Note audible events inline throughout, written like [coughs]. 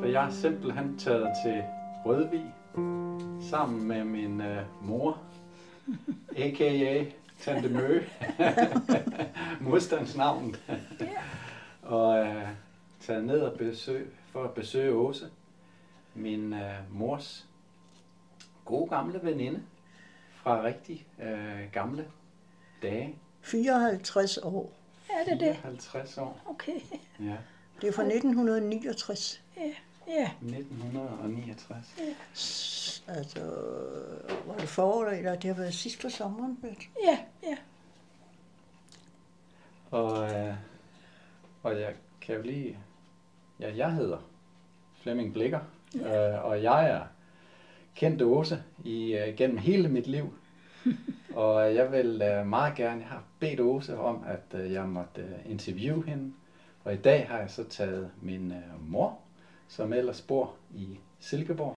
For jeg er simpelthen taget til Rødvig sammen med min øh, mor, [laughs] a.k.a. Tante Mø, [laughs] modstandsnavnet, [laughs] og øh, taget ned og besøg, for at besøge Åse, min øh, mors gode gamle veninde fra rigtig øh, gamle dage. 54 år. Er det det? 50 år, Okay. ja. Det er fra 1969. Ja. Ja. 1969. S- Altså, var det foråret, eller det har været sidst på sommeren? vel? Ja. Ja. Og, øh, og jeg kan jo lige... Ja, jeg hedder Flemming Blikker, øh, og jeg er kendt Åse i, øh, gennem hele mit liv. [laughs] og jeg vil øh, meget gerne, jeg har bedt Åse om, at øh, jeg måtte øh, interviewe hende. Og i dag har jeg så taget min øh, mor, som ellers bor i Silkeborg,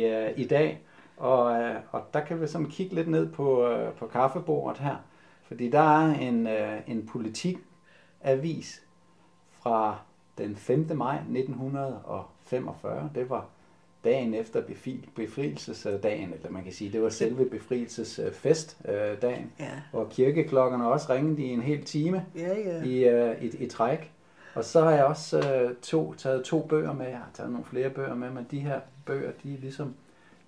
øh, i dag. Og, øh, og der kan vi sådan kigge lidt ned på, øh, på kaffebordet her. Fordi der er en, øh, en politikavis fra den 5. maj 1945. Det var dagen efter befi- befrielsesdagen, eller man kan sige, det var selve befrielsesfestdagen, Ja, hvor kirkeklokkerne også ringede i en hel time ja, ja. i, øh, i, i træk. Og så har jeg også øh, to, taget to bøger med. Jeg har taget nogle flere bøger med, men de her bøger, de er ligesom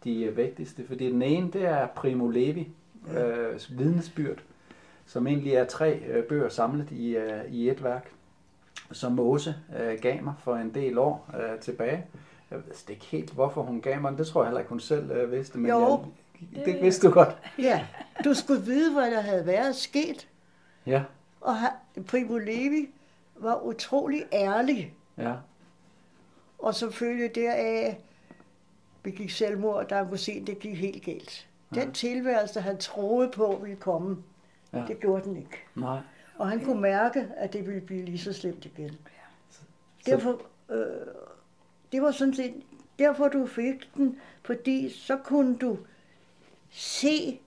de øh, vigtigste. Fordi den ene, det er Primo Levi, øh, vidnesbyrd, som egentlig er tre øh, bøger samlet i, øh, i et værk, som Mose øh, gav mig for en del år øh, tilbage. Jeg ved ikke helt, hvorfor hun gav mig den. Det tror jeg heller ikke, hun selv øh, vidste. Men Jo. jeg, det vidste du godt. [laughs] ja. Du skulle vide, hvad der havde været sket. Ja, Og Primo Levi var utrolig ærlig. ja, Og selvfølgelig deraf begik selvmord, da han kunne se, at det gik helt galt. Den tilværelse, han troede på ville komme, Ja. ja. det gjorde den ikke. nej. Og han kunne mærke, at det ville blive lige så slemt igen. Derfor, øh, det var sådan set, derfor du fik den, fordi så kunne du se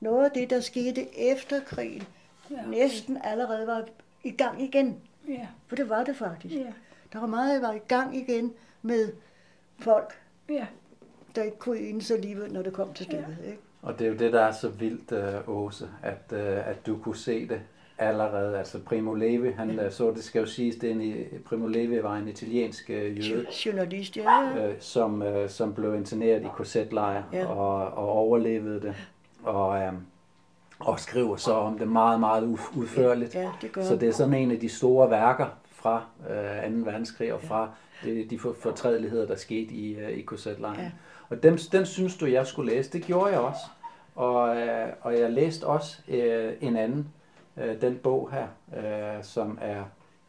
noget af det, der skete efter krigen, Ja. ja. næsten allerede var i gang igen. Ja. For det var det faktisk. Ja. Der var meget, der var i gang igen med folk, Ja. der ikke kunne enes alligevel, når det kom til stykket. Ikke? Og det er jo det, der er så vildt, øh, Åse, at, øh, at du kunne se det allerede. Altså Primo Levi, han øh, så det skal jo siges, det er en, Primo Levi var en italiensk øh, jøde, Journalist, ja. ja. øh, som, øh, som blev interneret i korsetlejre Ja. og, og overlevede det. Og, øh, og skriver så om det meget, meget udførligt. Ja, det gør Så det er sådan en af de store værker fra øh, 2. verdenskrig og fra de, de for- fortrædeligheder, der skete i, øh, i korsetlejren. Ja. Og dem, den synes du, jeg skulle læse. Det gjorde jeg også. Og, øh, og jeg læste også øh, en anden, øh, den bog her, øh, som er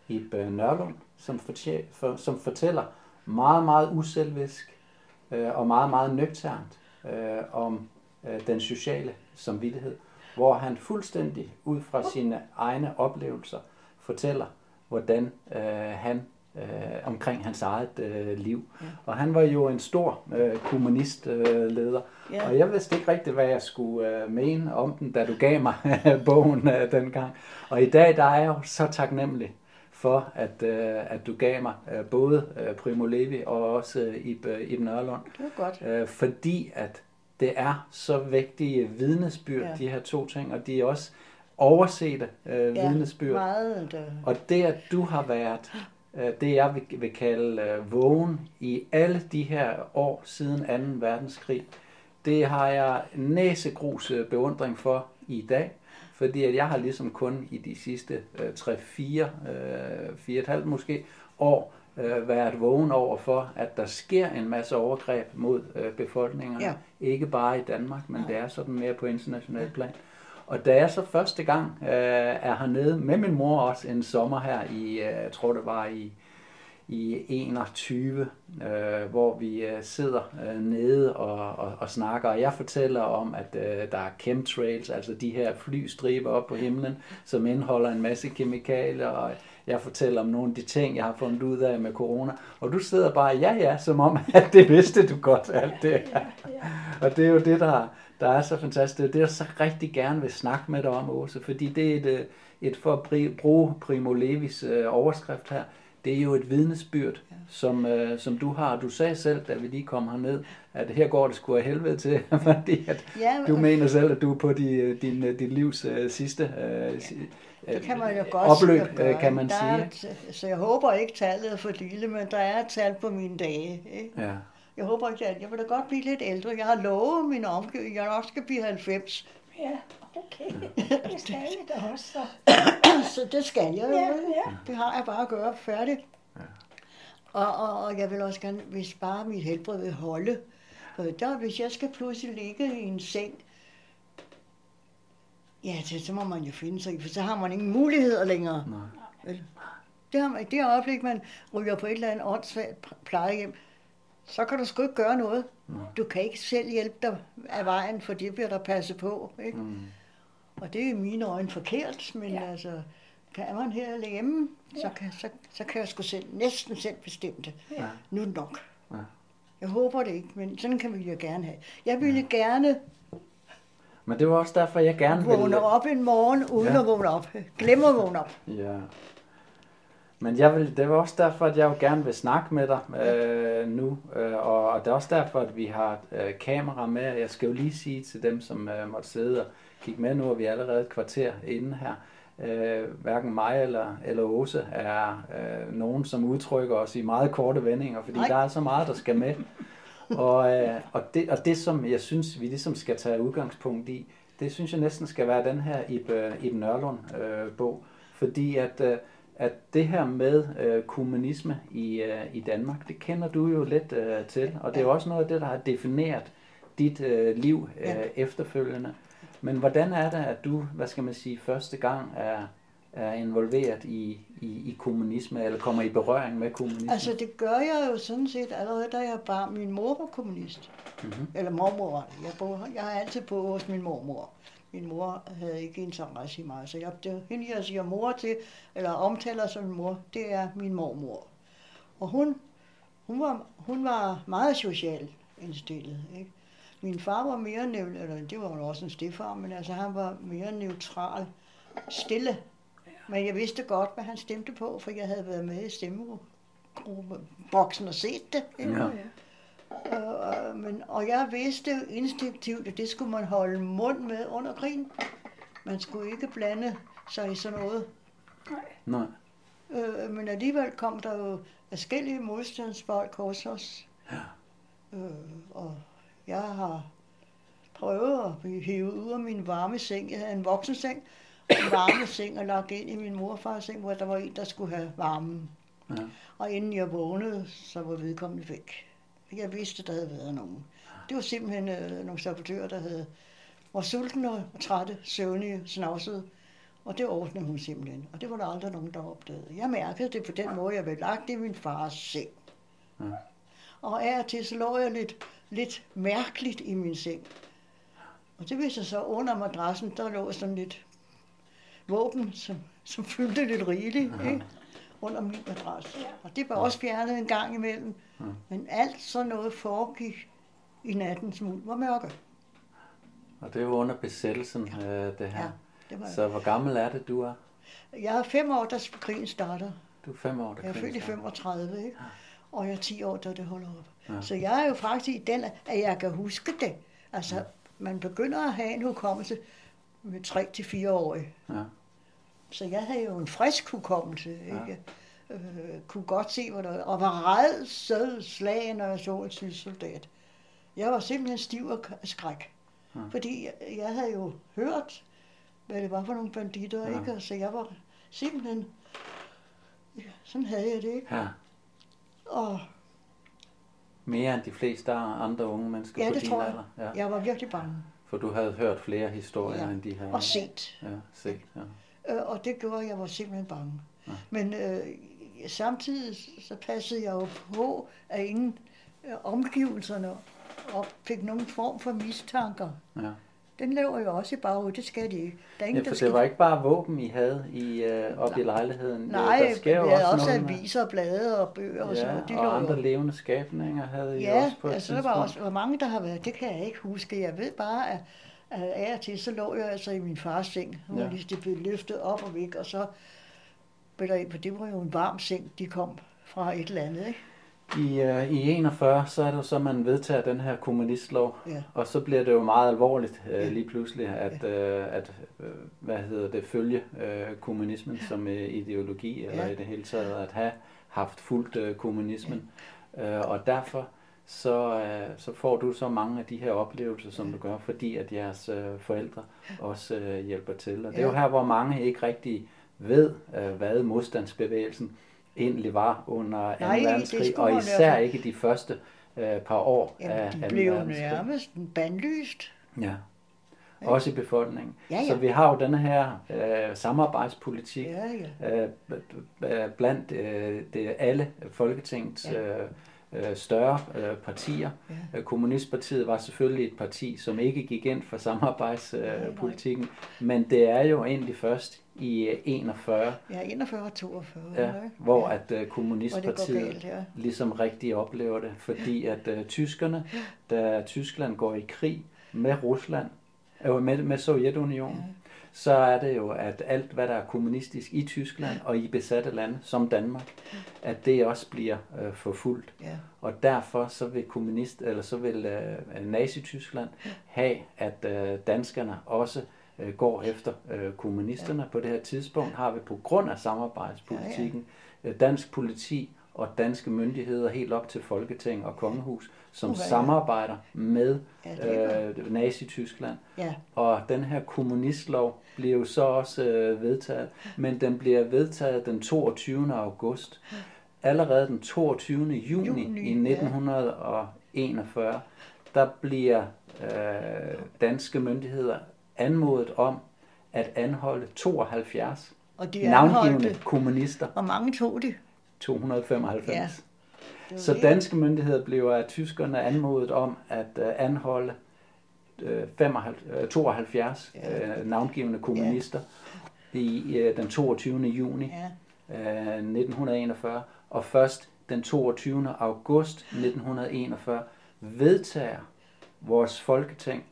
Ib Nørlund, som, fortæ- for, som fortæller meget, meget uselvisk øh, og meget, meget nøgternt øh, om øh, den sociale samvittighed, hvor han fuldstændig ud fra sine egne oplevelser fortæller, hvordan øh, han øh, omkring hans eget øh, liv. Ja. Og han var jo en stor øh, kommunistleder, øh, leder. Ja. og jeg vidste ikke rigtigt, hvad jeg skulle øh, mene om den, da du gav mig [laughs] bogen øh, dengang. Og i dag der er jeg jo så taknemmelig for, at, øh, at du gav mig øh, både øh, Primo Levi og også øh, Ib, øh, Ibn Ørlund. Det var godt. Øh, fordi at det er så vigtige vidnesbyrd, ja. De her to ting, og de er også oversete øh, Ja, vidnesbyrd. meget. Der. Og det, at du har været øh, det, jeg vil, vil kalde øh, vågen i alle de her år siden 2. verdenskrig, det har jeg næsegrus øh, beundring for i dag. Fordi at jeg har ligesom kun i de sidste øh, 3-4, øh, 4,5 måske år øh, været vågen over for, at der sker en masse overgreb mod øh, befolkningerne. Ja. Ikke bare i Danmark, men det er sådan mere på international plan. Og da jeg så første gang øh, er hernede med min mor også en sommer her i, øh, jeg tror det var i, i 21, øh, hvor vi øh, sidder øh, nede og, og, og snakker, og jeg fortæller om, at øh, der er chemtrails, altså de her flystriber op på himlen, som indeholder en masse kemikalier, og jeg fortæller om nogle af de ting, jeg har fundet ud af med corona, og du sidder bare, ja ja, som om, [laughs] at det vidste du godt, alt det her. Og det er jo det, der, der er så fantastisk. Det er det, jeg så rigtig gerne vil snakke med dig om, Åse, fordi det er et, øh, et for at bruge Primo Levis øh, overskrift her, det er jo et vidnesbyrd, ja. som, øh, som du har. Du sagde selv, da vi lige kom herned, at her går det sgu af helvede til, [laughs] fordi at Ja, du mener selv, at du er på din, øh, dit livs øh, sidste øh, ja. Det kan man jo godt opløb, sige at gøre. øh, kan man der sige. Er, så jeg håber ikke, tallet er for lille, men der er et tal på mine dage. Ikke? Ja. Jeg håber ikke, at jeg vil da godt blive lidt ældre. Jeg har lovet mine omgivelser, jeg nok skal blive 90. Ja, okay. Det skal vi da også så. [coughs] Så det skal jeg jo. Ja, ja. Det har jeg bare at gøre færdigt. Og, og, og jeg vil også gerne, hvis bare mit helbred vil holde. For der, hvis jeg skal pludselig ligge i en seng, ja, det, så må man jo finde sig i, for så har man ingen muligheder længere. Nej. Vel? Det, har man, det øjeblik, man ryger på et eller andet åndssvagt plejehjem, så kan du sgu ikke gøre noget. Du kan ikke selv hjælpe dig af vejen, for det bliver der passet på. Ikke? Mm. Og det er i mine øjne forkert, men ja. Ja. altså, kan man her hjemme, så, Ja. kan, så, så kan jeg sgu selv, næsten selv bestemme det. Ja. Nu nok. Ja. Jeg håber det ikke, men sådan kan vi jo gerne have. Jeg ville gerne Men det var også derfor, jeg gerne ville... vågne op en morgen, uden Ja. at vågne op. Glem at vågne op. Ja. Men jeg vil, det var også derfor, at jeg jo gerne vil snakke med dig øh, nu, øh, og, og det er også derfor, at vi har øh, kamera med. Jeg skal jo lige sige til dem, som øh, måtte sidde og kigge med nu, at vi er allerede et kvarter inde her. Øh, hverken mig eller, eller Åse er øh, nogen, som udtrykker os i meget korte vendinger, fordi Nej. der er så meget, der skal med. Og, øh, og, det, og det, som jeg synes, vi ligesom skal tage udgangspunkt i, det synes jeg næsten skal være den her Iben, Iben Nørlund øh. Fordi at, øh, at det her med øh, kommunisme i, øh, i Danmark, det kender du jo lidt øh, til. Og det er også noget af det, der har defineret dit øh, liv øh, Ja. efterfølgende. Men hvordan er det, at du, hvad skal man sige, første gang er, er involveret i, i, i kommunisme, eller kommer i berøring med kommunisme? Altså, det gør jeg jo sådan set allerede, da jeg var min mor var kommunist. Mhm. Eller mormor var det. Jeg, bor, jeg har altid boet hos min mormor. Min mor havde ikke interesse i mig, så jeg, det hende, jeg siger mor til, eller omtaler som mor, det er min mormor. Og hun, hun, var, hun var meget socialt indstillet. Ikke? Min far var mere neutral, eller det var jo også en stefar, men altså han var mere neutral, stille. Men jeg vidste godt, hvad han stemte på, for jeg havde været med i stemmeboksen og set det. Ikke? Ja. Øh, men, og jeg vidste instinktivt, at det skulle man holde mund med under krigen. Man skulle ikke blande sig i sådan noget. Nej. Øh, men alligevel kom der jo forskellige modstandsfolk hos os. Øh, og jeg har prøvet at blive hævet ud af min varme seng. Jeg havde en voksenseng, en varme seng og lagt ind i min morfars seng, hvor der var en, der skulle have varmen. Ja. Og inden jeg vågnede, så var vedkommende væk. Jeg vidste, der havde været nogen. Det var simpelthen øh, nogle sabotører, der havde, var sultne og trætte, søvnige, snavsede. Og det ordnede hun simpelthen. Og det var der aldrig nogen, der opdagede. Jeg mærkede det på den måde, jeg blev lagt i min fars seng. Ja. Og af og til så lå jeg lidt, lidt mærkeligt i min seng. Og det viste sig så under madrassen, der lå sådan lidt våben, som, som fyldte lidt rigeligt ikke? under min madras. Og det var også fjernet en gang imellem. Men alt sådan noget foregik i nattens mulm og mørke. Og det jo under besættelsen, øh, det her. Ja, det var Så hvor gammel er det, du er? Jeg er fem år, da krigen starter. Du er fem år, da Jeg er født i starter. 35, ikke? Og jeg er 10 år, da det holder op. Ja. Ja. Så jeg er jo faktisk i den, at jeg kan huske det. Altså, man begynder at have en hukommelse med 3 til 4 år. Ja. Så jeg havde jo en frisk hukommelse, ikke? Øh, kunne godt se, hvad der. Og var red slag, når jeg så en soldat. Jeg var simpelthen stiv af skræk. Ja. Fordi jeg, jeg havde jo hørt, hvad det var for nogle banditter, Ja. ikke? Så jeg var simpelthen... Ja, sådan havde jeg det, ikke? ja. Og Mere end de fleste andre unge mennesker ja, på det din tror jeg. alder. Ja. Jeg var virkelig bange. For du havde hørt flere historier, Ja. end de her. Og set. Ja, set. Ja. Øh, og det gjorde, at jeg var simpelthen bange. Ja. Men øh, samtidig så passede jeg jo på, at ingen øh, omgivelserne og fik nogen form for mistanker. ja. Den laver jo også i baghovedet, det skal de ikke. Der er ingen, ja, der for skal... det var ikke bare våben, I havde i, øh, op i lejligheden. Nej, der sker jo vi havde også, også noget med- aviser, blade og bøger og sådan Ja, noget. De og andre jo. levende skabninger havde I Ja, også på et altså der tidspunkt. var også hvor mange, der har været. Det kan jeg ikke huske. Jeg ved bare, at af og til, så lå jeg altså i min fars seng, hvor Ja. ja. det blev løftet op og væk, og så spiller for det var jo en varm seng, de kom fra et eller andet, ikke? I, uh, I 41, så er det jo så, man vedtager den her kommunistlov, Ja. og så bliver det jo meget alvorligt uh, Ja. lige pludselig, at, uh, at uh, hvad hedder det, følge uh, kommunismen som uh, ideologi, eller Ja. i det hele taget at have haft fuldt uh, kommunismen. Uh, og derfor så, uh, så får du så mange af de her oplevelser, som du gør, fordi at jeres uh, forældre også uh, hjælper til. Og det er jo her, hvor mange ikke rigtig ved, uh, hvad modstandsbevægelsen egentlig var under 2. Nej, verdenskrig, og man især ikke de første øh, par år af Jamen, de 2. blev jo verdenskrig. nærmest bandlyst. Ja. Også i befolkningen. Ja, ja. Så vi har jo denne her øh, samarbejdspolitik Ja, ja. øh, blandt øh, det, alle Folketingets Ja. øh, øh, større øh, partier. Ja. Øh, Kommunistpartiet var selvfølgelig et parti, som ikke gik ind for samarbejdspolitikken, øh, men det er jo egentlig først i øh, 41, Ja, 41 og 42. ja, ikke? hvor ja. at øh, kommunistpartiet galt, ja. ligesom rigtig oplever det, fordi at øh, tyskerne, da Tyskland går i krig med Rusland, øh, med, med Sovjetunionen, så er det jo, at alt, hvad der er kommunistisk i Tyskland og i besatte lande, som Danmark, at det også bliver øh, forfulgt. Ja. Og derfor så vil kommunist, eller så vil øh, Nazi-Tyskland have, at øh, danskerne også øh, går efter øh, kommunisterne. På det her tidspunkt har vi på grund af samarbejdspolitikken øh, dansk politi og danske myndigheder helt op til Folketing og Kongehus, som ja. samarbejder med Ja, det øh, Nazi-Tyskland. Ja. Og den her kommunistlov bliver jo så også øh, vedtaget, men den bliver vedtaget den 22. august. Allerede den 22. juni, Juni, i ja. 1941, der bliver øh, danske myndigheder anmodet om at anholde 72 Og de navngivende kommunister. Og mange tog de. 295. Ja. Så danske myndigheder blev af tyskerne anmodet om at øh, anholde øh, 75, øh, 72 Ja. øh, navngivende kommunister i øh, den 22. juni Ja. øh, 1941, og først den 22. august 1941 vedtager vores folketing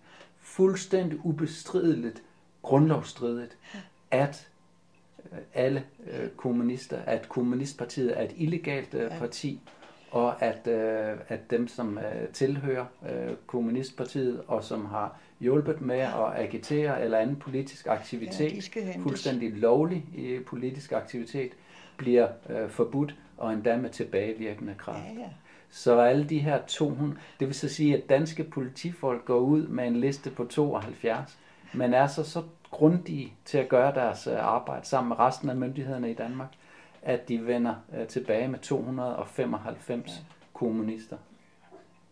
fuldstændig ubestrideligt, grundlovsstridigt, at alle øh, kommunister, at kommunistpartiet er et illegalt øh, parti, og at, øh, at dem, som øh, tilhører øh, kommunistpartiet, og som har hjulpet med at agitere eller anden politisk aktivitet, Ja, fuldstændig lovlig i politisk aktivitet, bliver øh, forbudt, og endda med tilbagevirkende kraft. Ja, ja. Så alle de her 200, det vil så sige, at danske politifolk går ud med en liste på 72, men er så så grundige til at gøre deres øh, arbejde sammen med resten af myndighederne i Danmark, at de vender øh, tilbage med 295 ja. kommunister.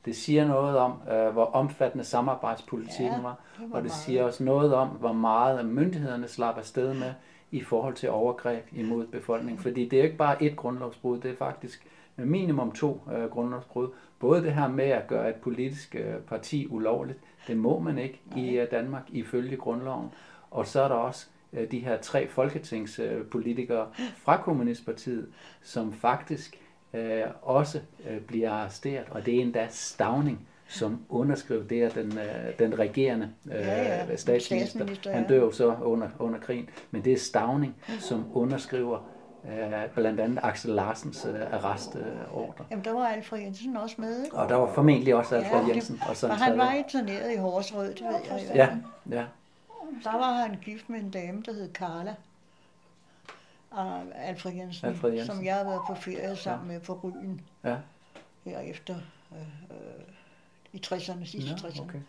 Det siger noget om, øh, hvor omfattende samarbejdspolitikken Ja, var, og det meget. siger også noget om, hvor meget myndighederne slapper afsted med i forhold til overgreb imod befolkningen. Fordi det er ikke bare et grundlovsbrud, det er faktisk minimum to øh, grundlovsbrud. Både det her med at gøre et politisk øh, parti ulovligt, det må man ikke i øh, Danmark ifølge grundloven. Og så er der også øh, de her tre folketingspolitikere fra Kommunistpartiet, som faktisk øh, også øh, bliver arresteret, og det er endda Stavning, som underskrev det, at den, øh, den regerende øh, Ja, ja, statsminister, statsminister, han ja. dør jo så under, under krigen, men det er Stavning, som underskriver øh, blandt andet Axel Larsens øh, arrestordre. Jamen, der var Alfred Jensen også med, ikke? Og der var formentlig også Alfred det- Jensen. Og Og sådan han var interneret i Horsrød, det ved jeg. Ja, ja. Der var han gift med en dame, der hed Carla. Og Alfred Jensen, Alfred Jensen. som jeg har været på ferie sammen med på Ryen ja. herefter øh, øh, i 60'erne, sidste ja 60'erne. okay.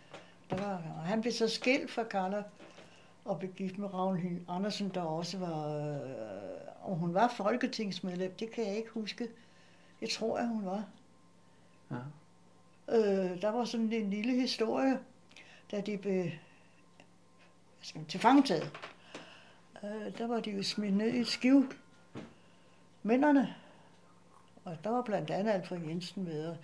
Der var, han blev så skilt fra Carla og blev gift med Ragnhild Andersen, der også var, øh, og hun var folketingsmedlem, det kan jeg ikke huske. Jeg tror, at hun var. Ja. Øh, der var sådan en lille historie, da de blev man, tilfangetaget. Øh, der var de jo smidt ned i et skiv. Mændene. Og der var blandt andet Alfred Jensen med. Og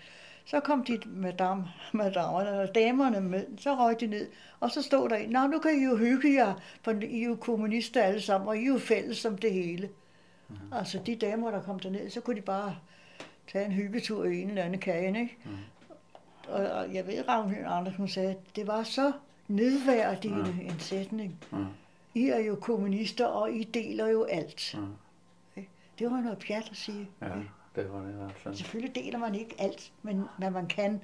så kom de madam, madamerne og damerne med, så røg de ned. Og så stod der en, Nå, nu kan I jo hygge jer, for I er jo kommunister alle sammen, og I er jo fælles om det hele. Mm. Altså de damer, der kom derned, så kunne de bare tage en hyggetur i en eller anden kage, ikke? Mm. Og, og jeg ved, Ragnhild Andersen sagde, at det var så nedværdigende en sætning. Mm. I er jo kommunister, og I deler jo alt. Ikke? Det var noget pjat at sige. Ja, det var det i fald. Selvfølgelig deler man ikke alt, men hvad man kan.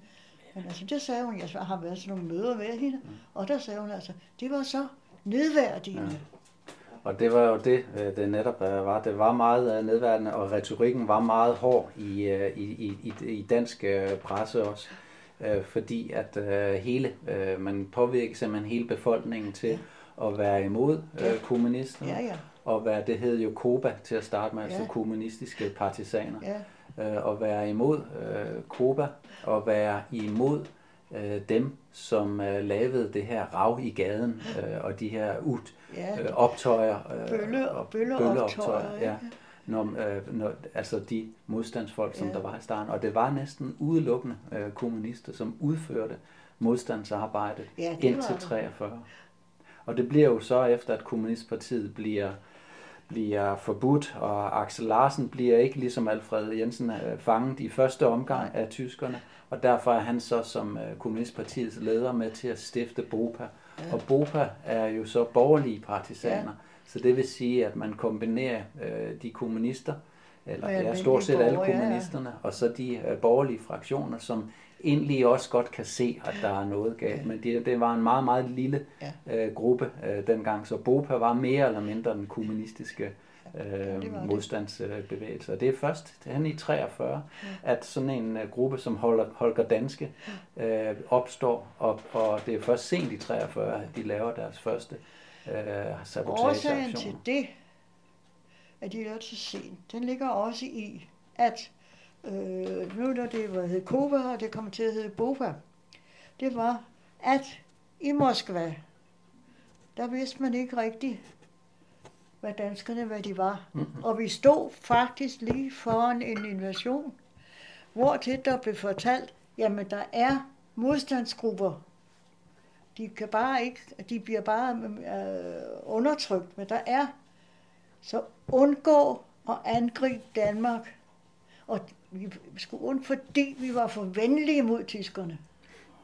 Men altså, det sagde hun, jeg har været sådan nogle møder med hende, Mm. og der sagde hun altså, det var så nedværdigende. Ja. Og det var jo det, øh, det netop øh, var. Det var meget øh, nedværende, og retorikken var meget hård i, i, i, i- dansk presse også. Øh, Fordi at øh, hele, øh, man påvirker simpelthen hele befolkningen til at være imod Ja. øh, kommunisterne. Ja, ja, Og være, det hed jo Koba til at starte med, altså Ja. kommunistiske partisaner. ja. øh, at være imod øh, Koba, og være imod øh, dem, som øh, lavede det her rav i gaden, øh, og de her ud, ja. øh, optøjer. Øh, Bølle- og bølleoptøjer, ja. ja. Når, øh, når, altså de modstandsfolk, som Ja. der var i starten. Og det var næsten udelukkende øh, kommunister, som udførte modstandsarbejde Ja, indtil var det. 43. Og det bliver jo så efter, at Kommunistpartiet bliver bliver forbudt, og Axel Larsen bliver ikke ligesom Alfred Jensen øh, fanget i første omgang af tyskerne, og derfor er han så som øh, Kommunistpartiets leder med til at stifte BOPA. Ja. Og BOPA er jo så borgerlige partisaner, Ja. Så det vil sige, at man kombinerer øh, de kommunister, eller Og det er stort set alle borgere, ja, ja. kommunisterne, og så de øh, borgerlige fraktioner, som egentlig også godt kan se, at der er noget galt. Ja. Men det, det var en meget, meget lille Ja. øh, gruppe øh, dengang, så BOPA var mere eller mindre den kommunistiske øh, det. modstandsbevægelse. Og det er først hen i 43, at sådan en øh, gruppe som Holger, Holger Danske øh, opstår, og, og det er først sent i 43, at de laver deres første øh, Årsagen til det, at de lavede så sent, den ligger også i, at øh, nu når det var hed Koba, og det kommer til at hedde Boba, det var, at i Moskva, der vidste man ikke rigtigt, hvad danskerne, hvad de var. Og vi stod faktisk lige foran en invasion, hvor til der blev fortalt, jamen der er modstandsgrupper. De kan bare ikke, de bliver bare øh, undertrykt, men der er. Så undgå at angribe Danmark. Og vi skulle und, fordi vi var for venlige mod tyskerne.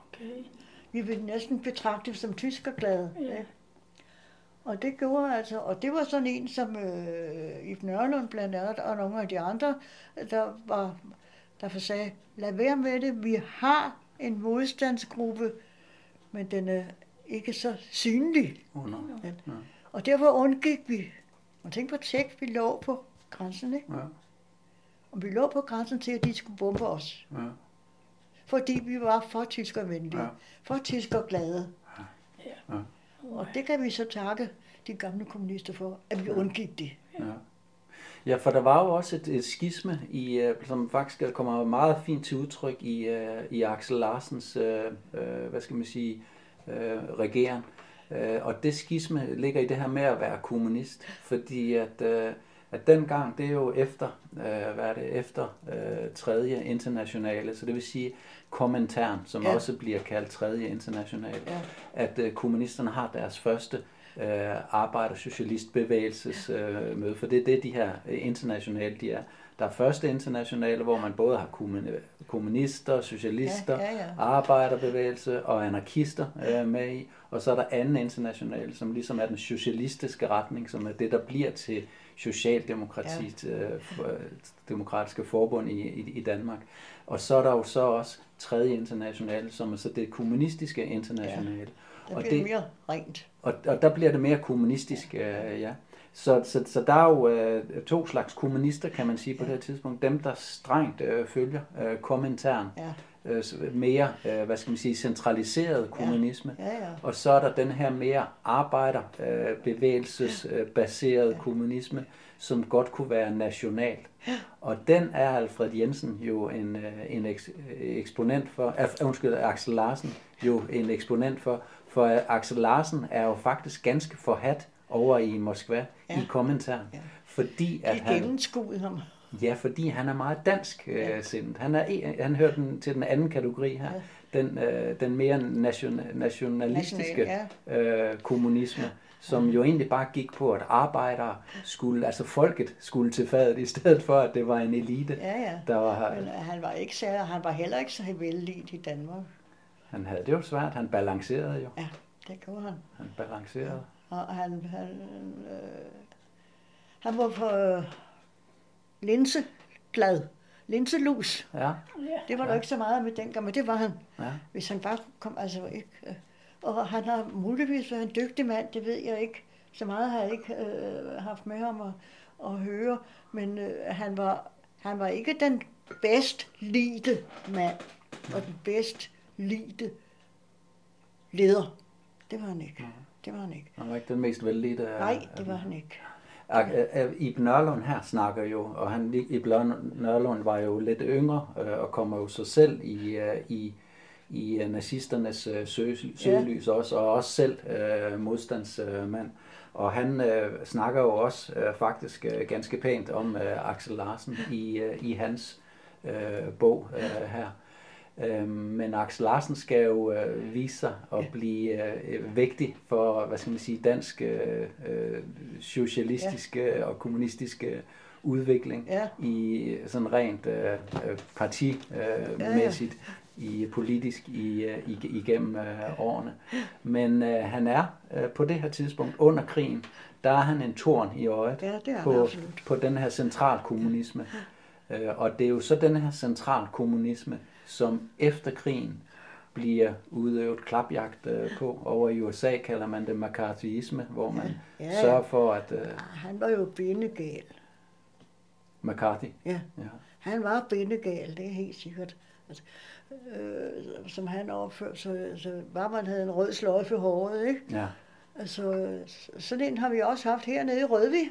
Okay. Vi ville næsten betragte dem som tyskerglade. Ja. Og det gjorde altså, og det var sådan en som øh, Ibn Ørlund blandt andet, og nogle af de andre, der var, der sagde, lad være med det, vi har en modstandsgruppe, men den er ikke så synlig. Under. Ja. Ja. Og derfor undgik vi. Og tænk på tjek, vi lå på grænsen, ikke? Ja. Og vi lå på grænsen til, at de skulle bombe os. Ja. Fordi vi var for tyskervenlige, Ja. ja. for tyskerglade. Ja. Og det kan vi så takke de gamle kommunister for, at vi undgik det. Ja. Ja, for der var jo også et, et skisme, i, øh, som faktisk kommer meget fint til udtryk i, øh, i Axel Larsens, øh, øh, hvad skal man sige, øh, regering. Øh, og det skisme ligger i det her med at være kommunist, fordi at, øh, at dengang, det er jo efter, øh, hvad er det, efter øh, tredje internationale, så det vil sige kommentaren, som ja. Også bliver kaldt tredje internationale, Ja. at øh, kommunisterne har deres første øh, arbejder-socialistbevægelses øh, møde, for det er det, de her øh, internationale, de er. Der er første internationale, hvor man både har kommun- kommunister, socialister, Ja, ja, ja. arbejderbevægelse og anarkister øh, med i, og så er der anden internationale, som ligesom er den socialistiske retning, som er det, der bliver til Socialdemokratiet, øh, for, demokratiske forbund i, i, i Danmark. Og så er der jo så også tredje internationale, som er så det kommunistiske internationale. Der Og bliver det- det mere rent. Og, og der bliver det mere kommunistisk, øh, ja. Så, så, så der er jo øh, to slags kommunister, kan man sige på det her tidspunkt. Dem, der strengt øh, følger øh, kommentaren. Ja, Øh, mere, øh, hvad skal man sige, centraliseret kommunisme. ja, ja. Og så er der den her mere arbejderbevægelsesbaseret Ja. kommunisme, som godt kunne være national. Og den er Alfred Jensen jo en, øh, en eks, øh, eksponent for, uh, undskyld, Axel Larsen jo en eksponent for, for øh, Axel Larsen er jo faktisk ganske forhat over i Moskva Ja. i kommentaren. Ja. Fordi at han, gennemskuede ham. Ja, fordi han er meget dansk øh, Ja. sindet. Han, er, han hører den, til den anden kategori her. Den, øh, den mere nation, nationalistiske National, øh, kommunisme, som jo egentlig bare gik på, at arbejdere skulle, altså folket skulle til fadet, i stedet for, at det var en elite, Ja, ja. der var, Men han var ikke særlig, han var heller ikke så vældig i Danmark. Han havde det jo svært, han balancerede jo, Ja, det gjorde han. han balancerede. Og han, han, øh, han var på, linseglad. Linselus. Ja. Ja. Det var der ikke så meget med dengang, men det var han. Ja. Hvis han bare kom, altså ikke. øh, Og han har muligvis været en dygtig mand, det ved jeg ikke. Så meget har jeg ikke øh, haft med ham at, at høre. Men øh, han, var, han var ikke den bedst lidte mand, og den bedst lidte leder. Det var han ikke. Det var han ikke. Han var ikke den mest velledte. af- Nej, det var han ikke. Iben Nørlund her snakker jo, og han, Nør- Nørlund var jo lidt yngre, øh, og kommer jo så selv i, øh, i, i øh, nazisternes øh, sø, søgelys også, og også selv øh, modstandsmand. Og han øh, snakker jo også øh, faktisk øh, ganske pænt om øh, Axel Larsen i, øh, i hans øh, bog øh, her. Øh, men Axel Larsen skal jo øh, vise sig at blive øh, vigtig for, hvad skal man sige, dansk øh, øh, socialistiske og kommunistiske udvikling Ja. i sådan rent øh, øh, partimæssigt, øh, Ja, ja. i politisk i, øh, i, igennem øh, årene. Men øh, han er øh, på det her tidspunkt under krigen, der er han en torn i øjet Ja, det er på, absolut. på den her centralkommunisme. Øh, og det er jo så den her centralkommunisme, som efter krigen bliver udøvet klapjagt øh, på. Over i USA kalder man det McCarthyisme, hvor man Ja, ja. sørger for, at øh, Han var jo bindegal. McCarthy, Ja. ja, Han var bindegal, det er helt sikkert. Altså, øh, som han opførte, så, så bare man havde en rød sløjfe i håret, ikke? ja, Altså, sådan en har vi også haft hernede i Rødvig.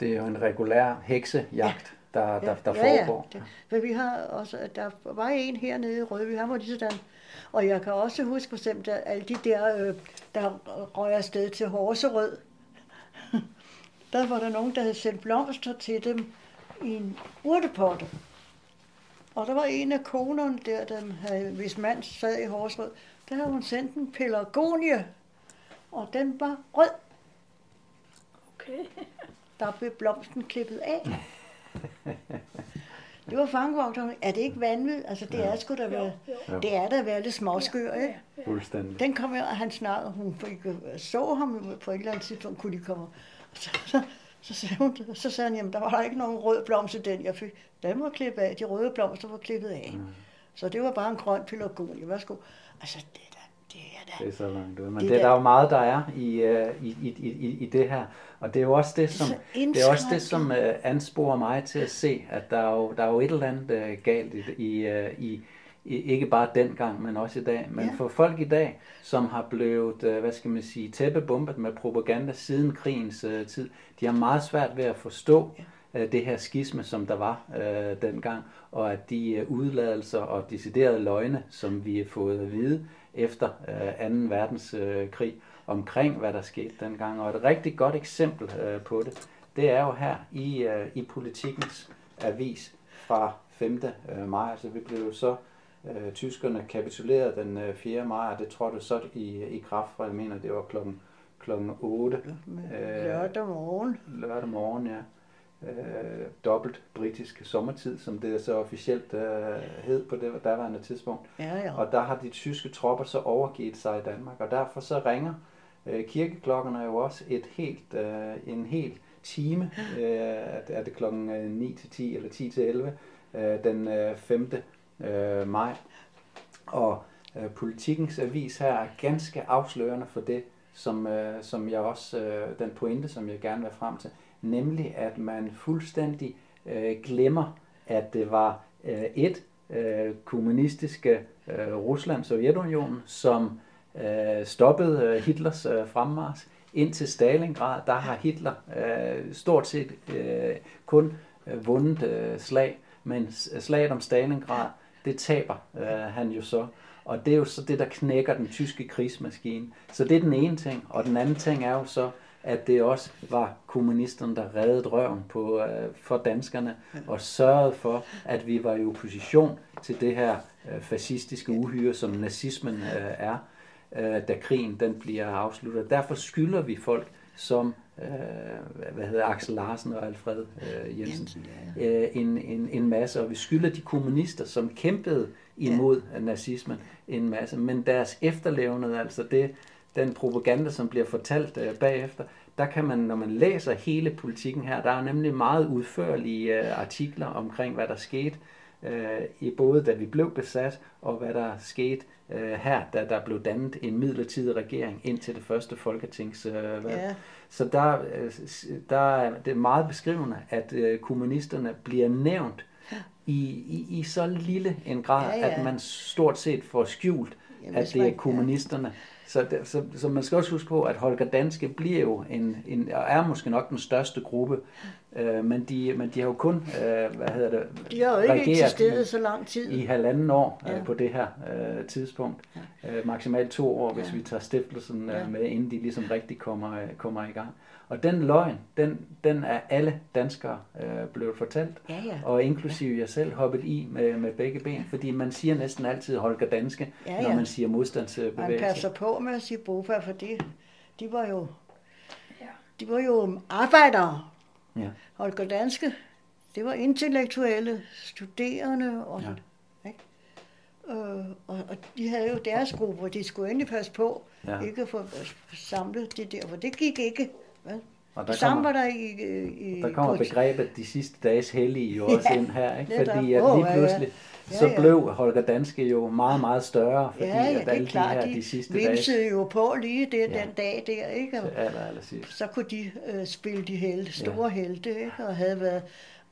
det er jo en regulær heksejagt, der, der, der foregår. Ja, det, men vi har også, der var en hernede i Rødvig, han var lige sådan. Og jeg kan også huske for eksempel, at alle de der, øh, der røg afsted til Horserød, [laughs] der var der nogen, der havde sendt blomster til dem i en urtepotte. Og der var en af konerne der, der havde, hvis mand sad i Horserød, der havde hun sendt en pelargonie, og den var rød. Okay. Der blev blomsten klippet af. [laughs] Det var fangevogterne. Er det ikke vanvittigt? Altså, det er sgu da være, jo. det er da være lidt småskør, ikke? Fuldstændig. Den kom jo, og han snakkede, hun fik, øh, så ham på et eller andet tidspunkt, kunne de komme. Så, så, så, sagde hun, så sagde han, jamen, der var der ikke nogen rød blomst i den, jeg fik. Den var klippet af, de røde blomster var klippet af. Mm. Så det var bare en grøn pelargonie, værsgo. Altså, det da, det er Det er så langt ude. Men Det det, det der- der er jo meget, der er i, øh, i, i, i, i det her. Og det er jo også det, som, så det er også det, som øh, ansporer mig til at se, at der er jo, der er jo et eller andet øh, galt i, i, øh, i, i, ikke bare dengang, men også i dag. Men Ja. for folk i dag, som har blevet, øh, hvad skal man sige, tæppebumpet med propaganda siden krigens øh, tid, de har meget svært ved at forstå øh, det her skisme, som der var øh, dengang, og at de øh, udladelser og deciderede løgne, som vi har fået at vide efter øh, 2. verdenskrig, omkring hvad der skete dengang. Og et rigtig godt eksempel øh, på det, det er jo her i, øh, i politikens avis fra 5. Øh, maj. Altså vi blev så øh, tyskerne kapitulerede den øh, 4. maj, og det trådte så i, i kraft fra, jeg mener, det var klokken, klokken 8 øh, lørdag morgen. lørdag morgen, ja. Øh, dobbelt britisk sommertid, som det så officielt øh, hed på det daværende tidspunkt. Ja, ja. Og der har de tyske tropper så overgivet sig i Danmark, og derfor så ringer øh, kirkeklokkerne jo også et helt, øh, en hel time, øh, er det- klokken øh, 9 til 10 eller 10 til 11, øh, den øh, 5. Øh, maj. Og øh, politikens avis her er ganske afslørende for det, som, øh, som jeg også, øh, den pointe, som jeg gerne vil frem til, nemlig at man fuldstændig øh, glemmer, at det var øh, et øh, kommunistiske øh, Rusland, Sovjetunionen, som øh, stoppede øh, Hitlers øh, fremmars. Indtil Stalingrad, der har Hitler øh, stort set øh, kun øh, vundet øh, slag, men øh, slaget om Stalingrad, det taber øh, han jo så. Og det er jo så det, der knækker den tyske krigsmaskine. Så det er den ene ting. Og den anden ting er jo så, at det også var kommunisterne, der reddede røven på, øh, for danskerne og sørgede for, at vi var i opposition til det her øh, fascistiske uhyre, som nazismen øh, er, øh, da krigen den bliver afsluttet. Derfor skylder vi folk som øh, hvad hedder Axel Larsen og Alfred øh, Jensen, Jensen, øh, en, en, en masse, og vi skylder de kommunister, som kæmpede imod ja. nazismen, en masse. Men deres efterlevende, altså det, den propaganda, som bliver fortalt øh, bagefter, der kan man, når man læser hele politikken her, der er nemlig meget udførlige øh, artikler omkring, hvad der skete, øh, i både da vi blev besat, og hvad der skete øh, her, da der blev dannet en midlertidig regering indtil det første folketingsvalg. Øh, Ja. Så der, øh, der er det er meget beskrivende, at øh, kommunisterne bliver nævnt i, i, i så lille en grad, Ja, ja. at man stort set får skjult, Jamen, at det er man- ja. Så, det, så, så man skal også huske på, at Holger Danske bliver jo en, en og er måske nok den største gruppe, øh, men, de, men de har jo kun, øh, hvad hedder det, De har jo ikke eksisteret så lang tid. i halvanden år Ja. øh, på det her øh, tidspunkt. Øh, maksimalt to år, hvis Ja. vi tager stiftelsen øh, Ja. med, inden de ligesom rigtig kommer, øh, kommer i gang. Og den løgn, den, den er alle danskere øh, blevet fortalt, Ja, ja. og inklusive jeg selv hoppet i med, med begge ben, fordi man siger næsten altid Holger Danske, Ja, når ja. man siger Man modstandsbevægelse. passer på med at sige BOFA, for de, de var jo de var jo arbejdere. Ja. Holger Danske, det var intellektuelle, studerende og Ja. ja. ikke? Øh, og, og de havde jo deres grupper, de skulle endelig passe på, Ja. ja. ikke at få samlet det der, for det gik ikke. Vel? Og Det samme var der i, i Der kommer politi- begrebet de sidste dages hellige jo [laughs] også Ja, ind her, ikke? fordi at lige ja, ja. pludselig, Ja, så blev Holger Danske jo meget, meget større, fordi Ja, ja, at alle de klart, her de, de sidste de dage jo på lige det, Ja. den dag der, ikke? Og til aller, aller sidst. så kunne de øh, spille de helte, store ja. helte, ikke? og havde været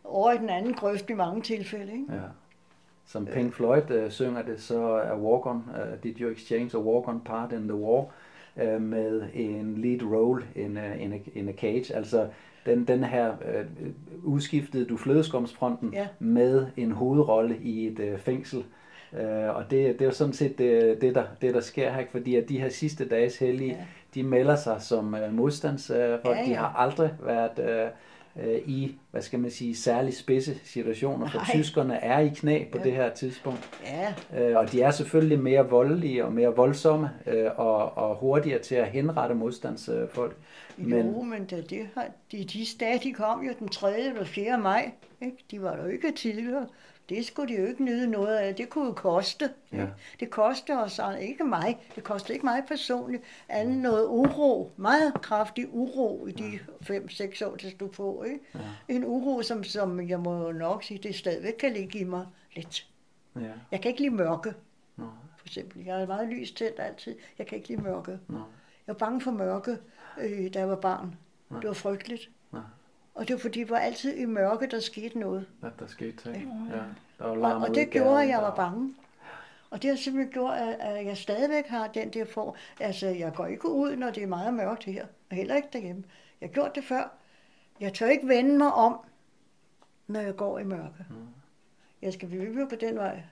over i den anden grøft i mange tilfælde. Ikke? Ja. Som Pink Floyd øh, synger det, så er Walk On, uh, Did You Exchange a Walk On Part in the War, øh, med en lead role in a, in a, in a cage. Altså den, den her øh, udskiftede du flødeskomsfronten Ja. med en hovedrolle i et øh, fængsel. Øh, og det, det er jo sådan set det, det, der, det, der sker her, fordi at de her sidste dages hellige, Ja. ja. de melder sig som øh, modstandsfolk. Ja, De ja. har aldrig været øh, øh, i, hvad skal man sige, særlig spidse situationer, for Nej. tyskerne er i knæ på Ja. det her tidspunkt. Ja, Øh, og de er selvfølgelig mere voldelige og mere voldsomme øh, og, og hurtigere til at henrette modstandsfolk. men... jo, men det, det har, de, de de kom jo den 3. eller 4. maj. Ikke? De var der jo ikke tidligere. Det skulle de jo ikke nyde noget af. Det kunne jo koste. Ja. Det koster os, ikke mig, det koster ikke mig personligt, andet noget uro, meget kraftig uro i de 5-6 år, det stod på. Ikke? Ja. En uro, som, som jeg må nok sige, det stadigvæk kan ligge i mig lidt. Ja. Jeg kan ikke lide mørke, Nå, for eksempel. Jeg er meget lys tændt altid. Jeg kan ikke lide mørke. nå, Jeg var bange for mørke, øh, da jeg var barn. Det var frygteligt. Ja. Og det var fordi, det var altid i mørke, der skete noget. at der skete ting. Ja. Der var Og, larm og i det gjorde, at jeg var og- bange. Og det har simpelthen gjort, at, jeg stadigvæk har den der for. Altså, jeg går ikke ud, når det er meget mørkt her. Og heller ikke derhjemme. Jeg har gjort det før. Jeg tør ikke vende mig om, når jeg går i mørke. Jeg skal blive på den vej.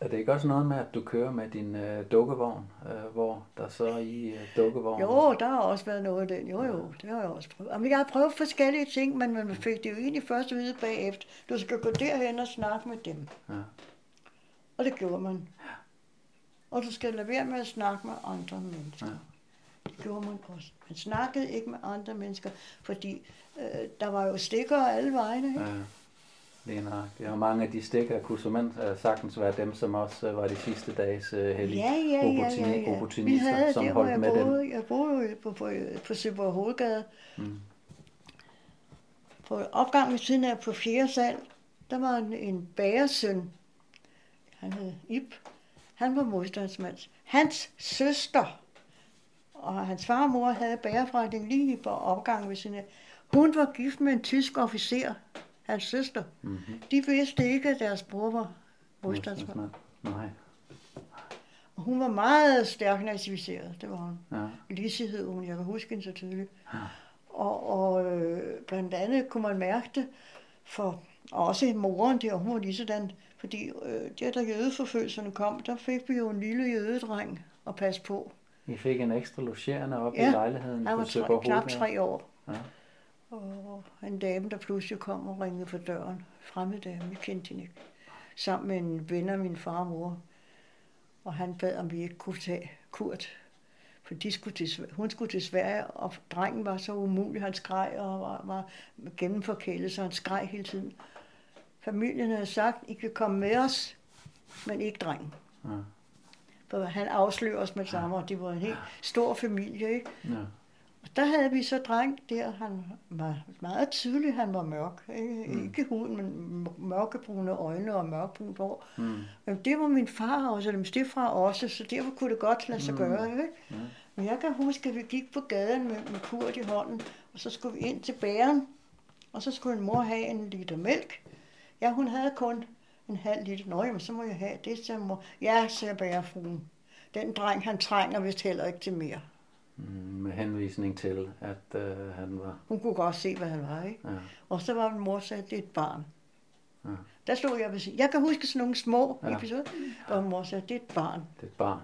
Er det ikke også noget med, at du kører med din øh, dukkevogn, øh, hvor der så i øh, dukkevognen... Jo, der har også været noget af den. Jo, jo, det har jeg også prøvet. Jamen, jeg har prøvet forskellige ting, men man fik det jo egentlig først at vide bagefter. Du skal gå derhen og snakke med dem. Ja. Og det gjorde man. Og du skal lade være med at snakke med andre mennesker. Ja. Det gjorde man også. Man snakkede ikke med andre mennesker, fordi øh, der var jo stikker alle vegne. Ikke? Ja, lige nøjagtigt. Og mange af de stikker kunne som øh, sagtens være dem, som også øh, var de sidste dages øh, hellige Ja, ja, ja, ja, ja. Vi havde som hvor holdt jeg med dem. boede. Jeg boede jo på, på, på Søborg Hovedgade. Mm. På opgangen ved siden af på fjerde sal, der var en, en bagersøn. Han hed Ip. Han var modstandsmand. Hans søster og hans far og mor havde bagerforretning lige på opgangen ved af. Hun var gift med en tysk officer, hans søster. Mm-hmm. De vidste ikke, at deres bror var modstandsmand. Nej. Og hun var meget stærkt nazificeret, det var hun. Ja. Lise hed hun, jeg kan huske hende så tydeligt. Ja. Og, og øh, blandt andet kunne man mærke det, for og også moren der, hun var lige sådan, fordi øh, der da jødeforfølgelserne kom, der fik vi jo en lille jødedreng at passe på. I fik en ekstra logerende op Ja, i lejligheden Han på var tre, Søborg knap tre år. Ja. Og en dame, der pludselig kom og ringede for døren. Fremmed dame, vi kendte hende ikke. Sammen med en ven af min far og mor. Og han bad, om vi ikke kunne tage Kurt. For de skulle til, hun skulle til Sverige, og drengen var så umulig. Han skreg og var, var gennemforkælet, så han skreg hele tiden. Familien havde sagt, I kan komme med os, men ikke drengen. Ja. For han afslører os med det samme, og det var en helt stor familie, ikke? Ja. Og der havde vi så dreng der, han var meget tydelig, han var mørk. Ikke, mm. ikke huden, men mørkebrune øjne og mørkbrunt hår. Mm. Men det var min far også, eller min stefar også, så derfor kunne det godt lade sig mm. gøre. Ikke? Mm. Men jeg kan huske, at vi gik på gaden med, med kurt i hånden, og så skulle vi ind til bæren, og så skulle en mor have en liter mælk. Ja, hun havde kun en halv liter. Nå, jamen, så må jeg have det, sagde mor. Ja, sagde bærefruen. Den dreng, han trænger vist heller ikke til mere. Mm, med henvisning til, at øh, han var... Hun kunne godt se, hvad han var, ikke? Ja. Og så var min mor sagde, at det er et barn. Ja. Der stod jeg ved. Jeg kan huske sådan nogle små ja. episoder, hvor mor sagde, at det er et barn. Det er et barn.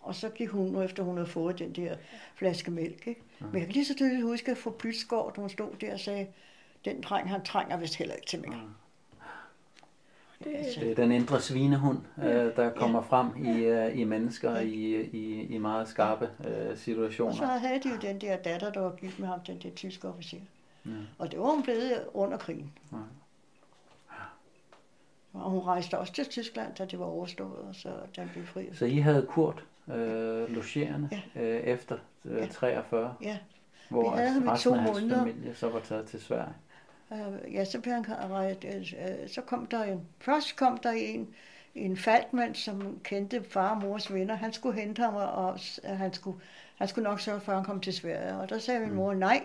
Og så gik hun, nu efter hun havde fået den der flaske mælk. Ikke? Ja. Men jeg kan lige så tydeligt huske, at fru Bytsgaard, hun stod der og sagde, den dreng, han trænger vist heller ikke til mere. Ja. Det, det er den indre svinehund, øh, der kommer ja. frem i, øh, i mennesker ja. i, i, i meget skarpe øh, situationer. Og så havde de jo den der datter, der var gift med ham, den der tyske officer. Ja. Og det var hun blevet under krigen. Ja. Og hun rejste også til Tyskland, da det var overstået, og så den blev fri. Så I havde Kurt øh, logerende ja. øh, efter øh, ja. 43? Ja. Hvor Vi havde ham i to måneder. familie så var taget til Sverige? Øh, ja, så, blev han, øh, så kom der en, først kom der en, en falkmand, som kendte far og mors venner. Han skulle hente ham, og han skulle, han skulle nok sørge for, at han kom til Sverige. Og der sagde min mm. mor, nej,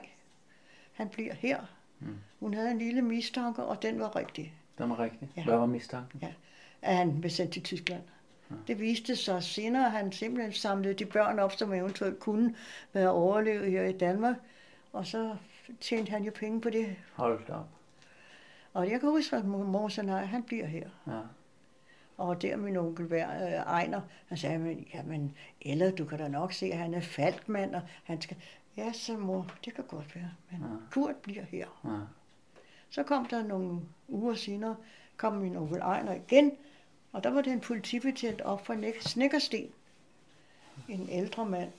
han bliver her. Mm. Hun havde en lille mistanke, og den var rigtig. Den var rigtig? Ja. Hvad var mistanken? Ja, at han blev sendt til Tyskland. Ja. Det viste sig senere, at han simpelthen samlede de børn op, som eventuelt kunne være overlevet her i Danmark. Og så tjente han jo penge på det. Hold op. Og jeg kan huske, at mor sagde, nej, han bliver her. Ja. Og der min onkel øh, Ejner, han sagde, men, jamen, eller du kan da nok se, at han er falkmand, og han skal... Ja, så mor, det kan godt være, men ja. Kurt bliver her. Ja. Så kom der nogle uger senere, kom min onkel Ejner igen, og der var det en politibetjent op fra Snækkersten. En ældre mand.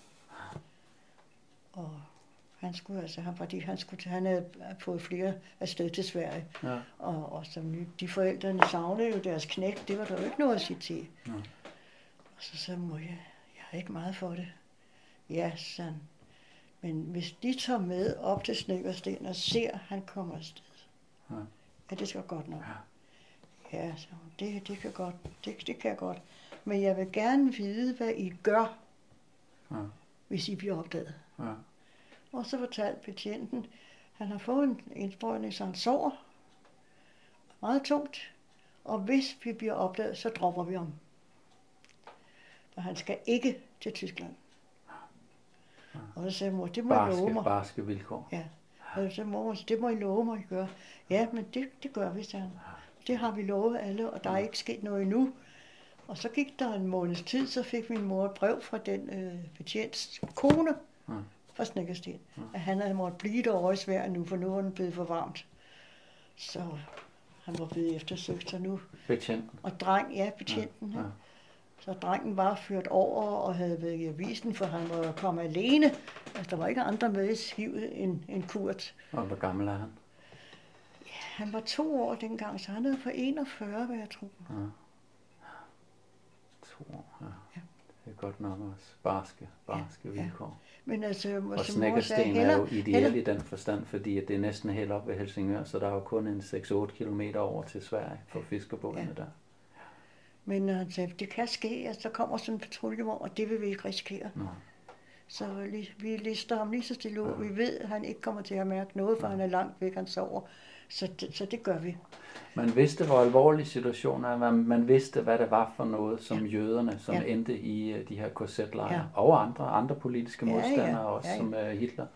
Og han skulle altså, han, fordi han, skulle, han havde fået flere afsted til Sverige. Ja. Og, og som de forældrene savnede jo deres knæk, det var der jo ikke noget at sige til. Ja. Og så sagde mor, jeg, jeg har ikke meget for det. Ja, sådan. Men hvis de tager med op til Snækkersten og ser, at han kommer afsted, ja, ja det skal godt nok. Ja, ja så det, det, kan godt, det, det kan jeg godt. Men jeg vil gerne vide, hvad I gør, ja. hvis I bliver opdaget. Ja. Og så fortalte betjenten, han har fået en indsprøjtning, så han sover. Meget tungt. Og hvis vi bliver opdaget, så dropper vi ham. For han skal ikke til Tyskland. Ja. Og så sagde mor, det må barske, I love mig. Barske vilkår. Ja. Og så mor, det må I love mig, I gør. Ja, men det, det gør vi, sagde han. Det har vi lovet alle, og der er ikke sket noget endnu. Og så gik der en måneds tid, så fik min mor et brev fra den øh, betjents kone, ja fra Snækkersten, ja. at han havde måttet blive derovre i Sverige nu, for nu var den blevet for varmt. Så han var blevet eftersøgt, så nu... Betjenten? Og dreng, ja, betjenten. Ja. Ja. Så drengen var ført over og havde været i avisen, for han var kommet alene. Altså, der var ikke andre med i skivet end, end Kurt. Og hvor gammel er han? Ja, han var to år dengang, så han er på 41, hvad jeg tror. Ja. To år, ja. Godt nok også barske, barske ja. vilkår. Ja. Men altså, og Snækkersten er jo ideelt i den forstand, fordi at det er næsten helt op ved Helsingør, så der er jo kun en 6-8 km over til Sverige for fiskerbådene ja. der. Men altså, det kan ske, at der kommer sådan en patruljevogn, og det vil vi ikke risikere. Nå. Så vi lister ham lige så stille ud. Ja. Vi ved, at han ikke kommer til at mærke noget, for ja. han er langt væk, han sover. Så det, så det gør vi. Man vidste, hvor alvorlig situationen er. Man, man vidste, hvad det var for noget, som ja. jøderne, som ja. endte i uh, de her korsetlejre, ja. og andre, andre politiske modstandere ja, ja. også, ja, ja. som uh, Hitler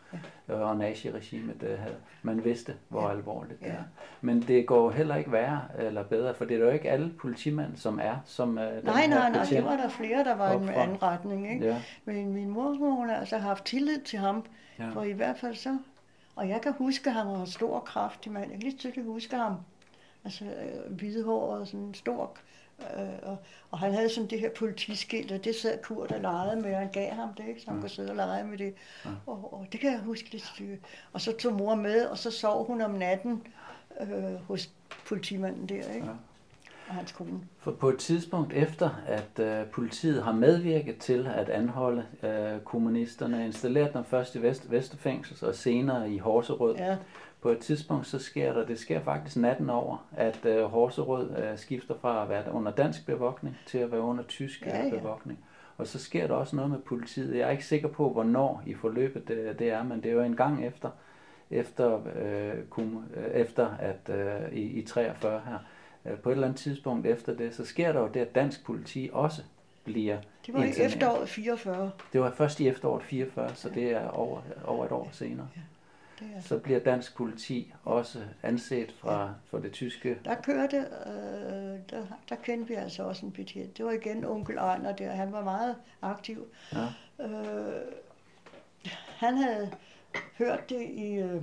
ja. uh, og naziregimet uh, havde. Man vidste, hvor ja. alvorligt det ja. er. Men det går heller ikke værre eller bedre, for det er jo ikke alle politimænd, som er som uh, den Nej, nej, nej, det var der flere, der var i en anden retning. Ikke? Ja. Men min mor, hun har altså haft tillid til ham, ja. for i hvert fald så og jeg kan huske, at han var en stor kraftig mand. Jeg kan lige tydeligt huske ham. Altså øh, og sådan en stor... Øh, og, og, han havde sådan det her politiskilt, og det sad Kurt og legede med, og han gav ham det, ikke? så han ja. kunne sidde og lege med det. Ja. Og, og det kan jeg huske lidt stykke. Og så tog mor med, og så sov hun om natten øh, hos politimanden der. Ikke? Ja. Og hans kone. For på et tidspunkt efter, at øh, politiet har medvirket til at anholde øh, kommunisterne, installeret dem først i Vest, Vesterfængsel og senere i Horserød, Ja, på et tidspunkt så sker der, det sker faktisk natten over, at øh, Horserød øh, skifter fra at være under dansk bevogtning til at være under tysk Ja, ja, ja. bevogtning. Og så sker der også noget med politiet. Jeg er ikke sikker på, hvornår i forløbet det, det er, men det er jo en gang efter, efter, øh, kum, øh, efter at øh, i, i 43 her, øh, på et eller andet tidspunkt efter det, så sker der jo det, at dansk politi også bliver det var i interneret. efteråret 44. Det var først i efteråret 44, så det er over, over et år senere. Det er. Så bliver dansk politi også anset fra, for det tyske. Der kørte, øh, der, der kendte vi altså også en betjent. Det var igen onkel Ejner der. Han var meget aktiv. Ja, Øh, han havde hørt det i øh,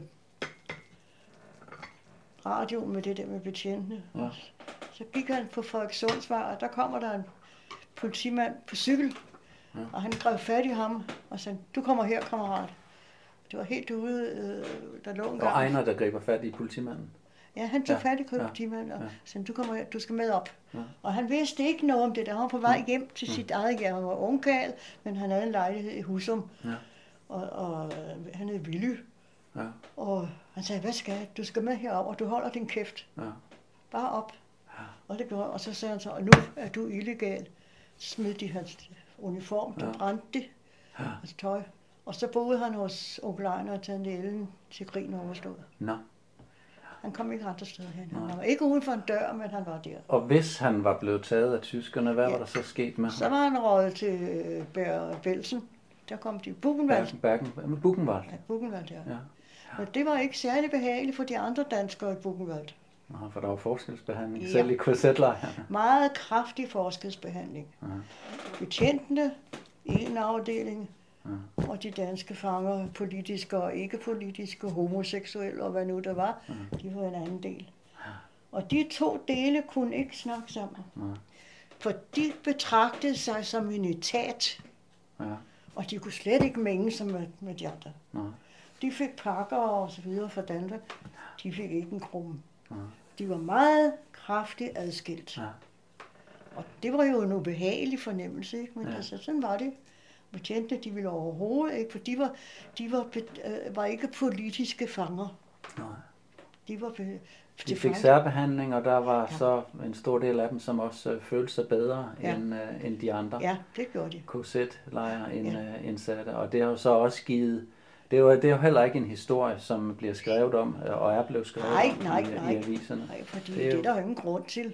radioen med det der med betjentene. ja, Så gik han på Frederikssundsvej, og der kommer der en politimand på cykel. Ja. Og han greb fat i ham og sagde, du kommer her, kammerat. Det var helt ude, øh, der lå en og gang. Ejner, der griber fat i politimanden. Ja, han tog Ja, fat i ja, politimanden og ja. sagde, du kommer her, du skal med op. Ja. Og han vidste ikke noget om det, der han var på vej hjem til Mm. sit eget hjem. Han var ungkarl, men han havde en lejlighed i Husum. Ja. Og, og øh, han hed Willy. Ja, Og han sagde, hvad skal jeg? Du skal med herop, og du holder din kæft. ja, Bare op. Og det gjorde. Og så sagde han så, og nu er du illegal. Så smed de hans uniform, der Ja. brændte det, hans tøj. Og så boede han hos onkel Ejner og tante Ellen til krigen overstået. Nå. Han kom ikke andre steder hen. Nej. Han var ikke uden for en dør, men han var der. Og hvis han var blevet taget af tyskerne, hvad Ja. var der så sket med Så ham? var han røget til øh, Bær Belsen. Der kom de Buchenwald. Bergen, Bergen, Buchenwald. Ja, Buchenwald, ja. Ja. Men det var ikke særlig behageligt for de andre danskere i Buchenwald. Nå, for der var forskelsbehandling, Ja. selv i korsetlejrene. Meget kraftig forskelsbehandling. Ja. Betjentene i en afdeling, Ja. og de danske fanger, politiske og ikke-politiske, homoseksuelle og hvad nu der var, de var en anden del. Og de to dele kunne ikke snakke sammen. Nej. For de betragtede sig som en etat, Ja. og de kunne slet ikke mænge sig med, med de andre. Nå. De fik pakker og så videre fra Danmark. De fik ikke en krumme. Ja. De var meget kraftigt adskilt. Ja. Og det var jo en ubehagelig fornemmelse, ikke? Men Ja. altså, sådan var det. Betjente, de ville overhovedet ikke, for de var, de var, øh, var ikke politiske fanger. Nej. De var be- De fik særbehandling, og der var Ja. så en stor del af dem, som også øh, følte sig bedre Ja. end, øh, end de andre. Ja, det gjorde de. KZ-lejre ind, Ja. ja. indsatte. Og det har jo så også givet... Det er, jo, det er jo heller ikke en historie, som bliver skrevet om, øh, og er blevet skrevet Nej, om nej, i, nej. i aviserne. Nej, fordi Det det er jo- det er der jo ingen grund til.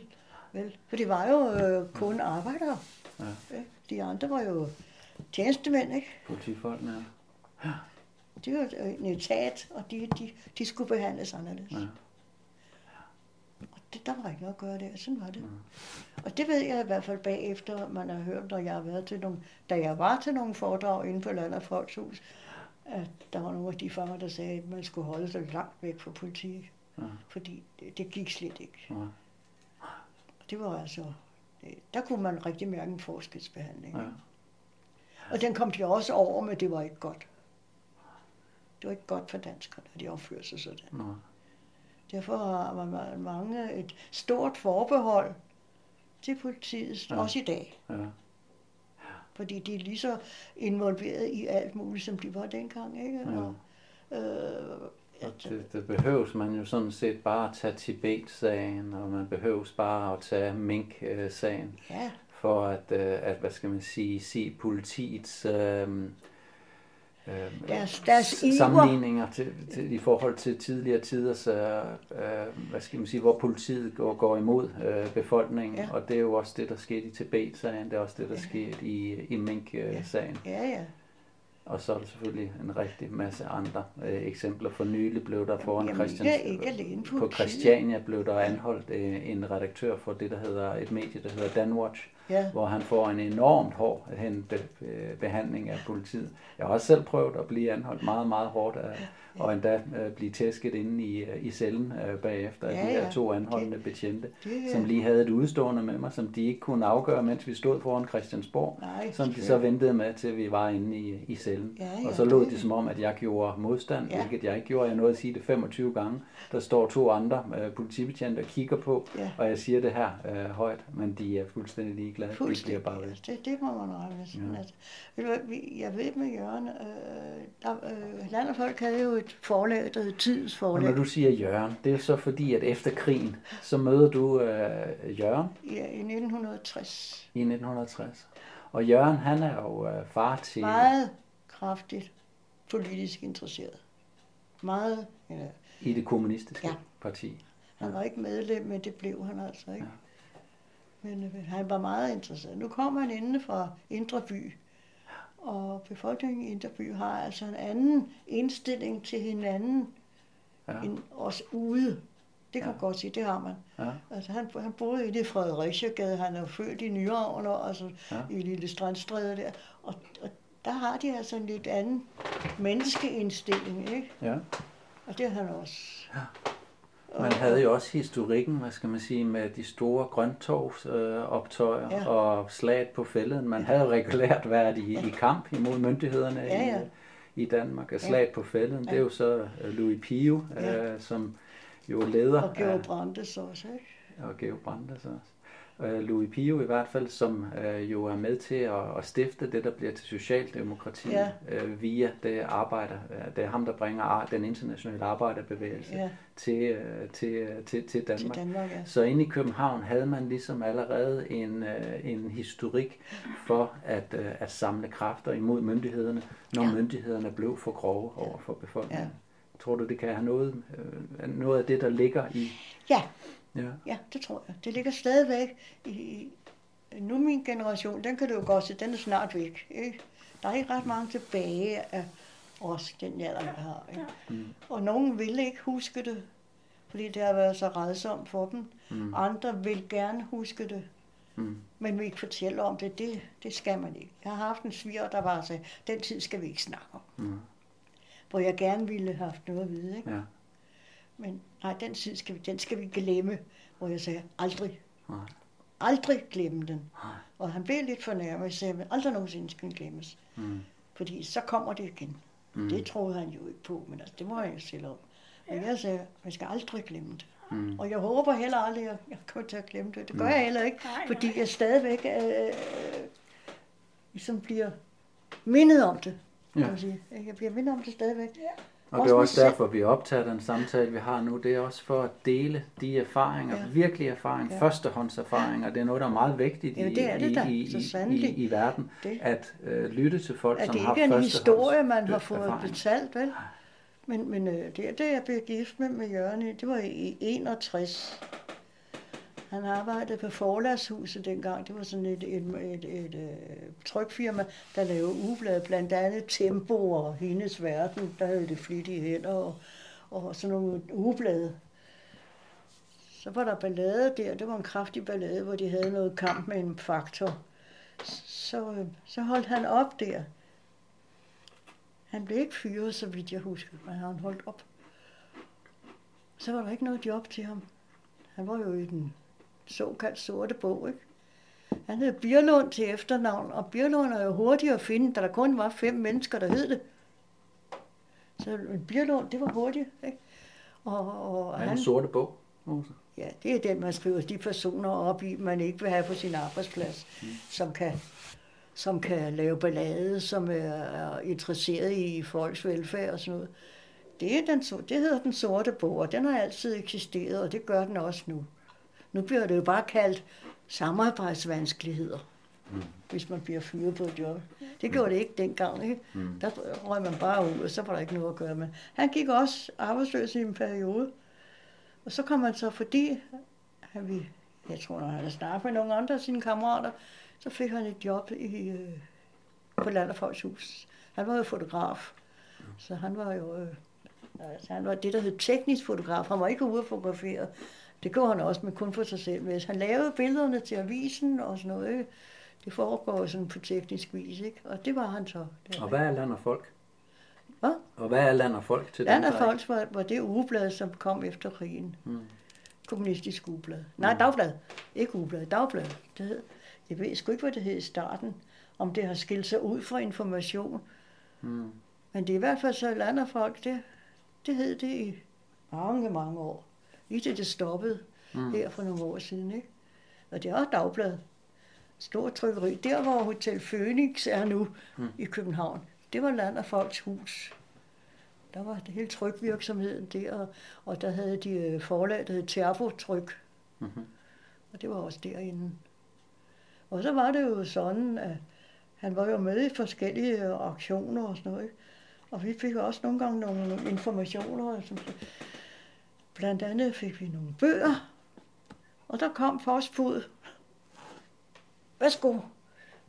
Vel? For det var jo øh, kun arbejdere. Ja. Ikke? De andre var jo tjenestemænd, ikke? Politifolkene. De var en etat, og de, de, de skulle behandles anderledes. Ja. Og det, der var ikke noget at gøre der. Sådan var det. Og det ved jeg i hvert fald bagefter, man har hørt, når jeg har været til nogle, da jeg var til nogle foredrag inde på Land og Folkshus, at der var nogle af de fanger, der sagde, at man skulle holde sig langt væk fra politiet. Ja. Fordi det, det gik slet ikke. Ja. Det var altså, det, der kunne man rigtig mærke en forskelsbehandling. Ja. Og den kom de også over, men det var ikke godt. Det var ikke godt for danskerne, at de opførte sig sådan. Nå. Derfor har man mange et stort forbehold til politiet, Ja. ja. også i dag. Ja. Fordi de er lige så involveret i alt muligt, som de var dengang. Ikke? Ja. Og, øh, Og at, det, det behøves man jo sådan set bare at tage Tibet-sagen, og man behøves bare at tage Mink-sagen, ja, for at, øh, at hvad skal man sige, se politiets øh, øh, Deres- deres iver. sammenligninger til, til, i forhold til tidligere tiders, øh, øh, hvad skal man sige, hvor politiet går, går imod øh, befolkningen, Ja. og det er jo også det, der skete i Tibet-sagen, det er også det, der Ja. skete i, i Mink-sagen. ja, ja. Og så er der selvfølgelig en rigtig masse andre øh, eksempler. For nylig blev der foran Jamen, Christians, på politiet. Christiania blev der anholdt øh, en redaktør for det, der hedder et medie, der hedder Danwatch, Ja. hvor han får en enormt hård hente, øh, behandling af politiet. Jeg har også selv prøvet at blive anholdt meget, meget hårdt, af, og endda øh, blive tæsket inde i, øh, i cellen øh, bagefter af Ja, de her ja. to anholdende betjente, det er- som lige havde et udstående med mig, som de ikke kunne afgøre, mens vi stod foran Christiansborg, Nej, som de så ventede med, til vi var inde i, i cellen. Ja, ja, og så lod det- de som om, at jeg gjorde modstand, Ja. hvilket jeg ikke gjorde. Jeg nåede at sige det 25 gange. Der står to andre øh, politibetjente og kigger på, Ja. og jeg siger det her øh, højt, men de er fuldstændig ligeglade. De bliver Fuldstændig. bare ved. Det, det må man med. Sådan, Ja. altså. Vi- Jeg ved med Jørgen, øh, der, øh, Land og Folk havde jo et forlag, der hed Tidens Og Forlag. når du siger Jørgen, det er så fordi, at efter krigen, så møder du øh, Jørgen Ja, i 1960. i 1960. Og Jørgen, han er jo øh, far til... Meget kraftigt politisk interesseret. Meget, ja, i det kommunistiske Ja. parti. han var ikke medlem, men det blev han altså ikke. Men øh, han var meget interesseret. Nu kommer han inde fra Indre By, og befolkningen i Indre By har altså en anden indstilling til hinanden Ja. end os ude. Det kan Ja. man godt sige, det har man. Ja. Altså, han, han boede inde i Fredericiagade, han er født i Nyhavn, altså Ja. ja. i Lille Strandstræde der. Og, og der har de altså en lidt anden menneskeindstilling, ikke? ja. Og det har han også. Man havde jo også historikken, hvad skal man sige, med de store grønttorvsoptøjer øh, Ja. og slaget på fælden. Man havde jo regulært været i, i kamp imod myndighederne Ja, ja. i, i Danmark. Og slaget på fælden, det er jo så øh, Louis Pio, Ja. øh, som jo leder Og Georg Brandes også, ikke? og Georg Brandes også. Øh, Louis Pio i hvert fald, som øh, jo er med til at, at stifte det, der bliver til Socialdemokratiet Ja. øh, via det arbejder. øh, Det er ham, der bringer den internationale arbejderbevægelse Ja. til, øh, til, øh, til, til Danmark. Til Danmark, ja. Så inde i København havde man ligesom allerede en, øh, en historik for at, øh, at samle kræfter imod myndighederne, når ja. myndighederne blev for grove over for befolkningen. Ja. Tror du, det kan have noget, øh, noget af det, der ligger i... Ja, Ja. ja, det tror jeg. Det ligger stadigvæk i, i nu min generation, den kan du jo godt se, den er snart væk. Ikke? Der er ikke ret mange tilbage af os, den alder, jeg har. Ikke? Mm. Og nogen vil ikke huske det, fordi det har været så redsomt for dem. Mm. Andre vil gerne huske det, Mm. men vil ikke fortælle om det. det. Det skal man ikke. Jeg har haft en sviger, der bare sagde, den tid skal vi ikke snakke om. Mm. Hvor jeg gerne ville have haft noget at vide. Ikke? Ja. Men nej, den tid skal vi, den skal vi glemme. Hvor jeg sagde, aldrig. Nej. Aldrig glemme den. Nej. Og han blev lidt fornærmet. Jeg sagde, men aldrig nogensinde skal den glemmes. Mm. Fordi så kommer det igen. Mm. Det troede han jo ikke på, men altså, det må han jo selv om. Men jeg sagde, man skal aldrig glemme det. Mm. Og jeg håber heller aldrig, at jeg kommer til at glemme det. Det gør Mm. jeg heller ikke, Nej, fordi nej. jeg stadigvæk øh, ligesom bliver mindet om det. Kan Ja. man sige. Jeg bliver mindet om det stadigvæk. Og det er også derfor, vi optager den samtale, vi har nu. Det er også for at dele de erfaringer, Ja. ja. virkelige erfaringer, Ja. ja. førstehåndserfaringer. Det er noget, der er meget vigtigt Ja, i, det er det i, i, i, i, i verden. Det. At øh, lytte til folk, som det har ikke er en historie, man har førstehånds- fået erfaring. betalt, vel? Men, men øh, det, det, jeg blev gift med, med Jørgen, i, det var i 61. Han arbejdede på Forlagshuset dengang. Det var sådan et, et, et, et, et trykfirma, der lavede ugeblade, blandt andet Tempo og Hendes Verden, der havde det flittige hænder og, og sådan nogle ugeblade. Så var der ballade der, det var en kraftig ballade, hvor de havde noget kamp med en faktor. Så, øh, så holdt han op der. Han blev ikke fyret, så vidt jeg husker, men han holdt op. Så var der ikke noget job til ham. Han var jo i den såkaldt sorte bog, ikke? Han hed Birlund til efternavn, og Birlund er jo hurtigt at finde, da der kun var fem mennesker, der hed det. Så Birlund, det var hurtigt, ikke? Og, og er han, den sorte bog? Ja, det er den, man skriver de personer op i, man ikke vil have på sin arbejdsplads, mm. som, kan, som kan lave ballade, som er, er interesseret i folks velfærd og sådan noget. Det, er den, det hedder den sorte bog, og den har altid eksisteret, og det gør den også nu. Nu bliver det jo bare kaldt samarbejdsvanskeligheder, mm. hvis man bliver fyret på et job. Det gjorde det ikke dengang, ikke? Mm. Der røg man bare ud, og så var der ikke noget at gøre med. Han gik også arbejdsløs i en periode, og så kom han så, fordi han vi, jeg tror, når han havde snakket med nogle andre af sine kammerater, så fik han et job i, øh, på Land og Folks Hus. Han var jo fotograf, så han var jo, øh, altså han var det, der hed teknisk fotograf. Han var ikke ude og fotografere Det gjorde han også, men kun for sig selv. Hvis han lavede billederne til avisen og sådan noget, ikke? det foregår sådan på teknisk vis, ikke? Og det var han så. Det Og hvad er land og folk? Hvad? Og hvad er land og folk til Land der Folks var, var det ugeblad, som kom efter krigen. Mm. Kommunistisk ugeblad. Nej, dagblad. Ikke ugeblad, dagblad. Det hed, jeg ved sgu ikke, hvad det hed i starten. Om det har skilt sig ud fra information. Mm. Men det er i hvert fald så Land af Folk, det, det hed det i mange, mange år. Lige til det stoppede mm. her for nogle år siden. Ikke? Og det er også dagblad. Stort trykkeri. Der, hvor Hotel Phoenix er nu mm. i København, det var Land af Folks hus. Der var det hele trykvirksomheden der, og, og der havde de øh, forlag, der hed Terfotryk. Mhm. Og det var også derinde. Og så var det jo sådan, at han var jo med i forskellige øh, aktioner og sådan noget. ikke? Og vi fik også nogle gange nogle informationer. Som, blandt andet fik vi nogle bøger. Og der kom postbud. Værsgo.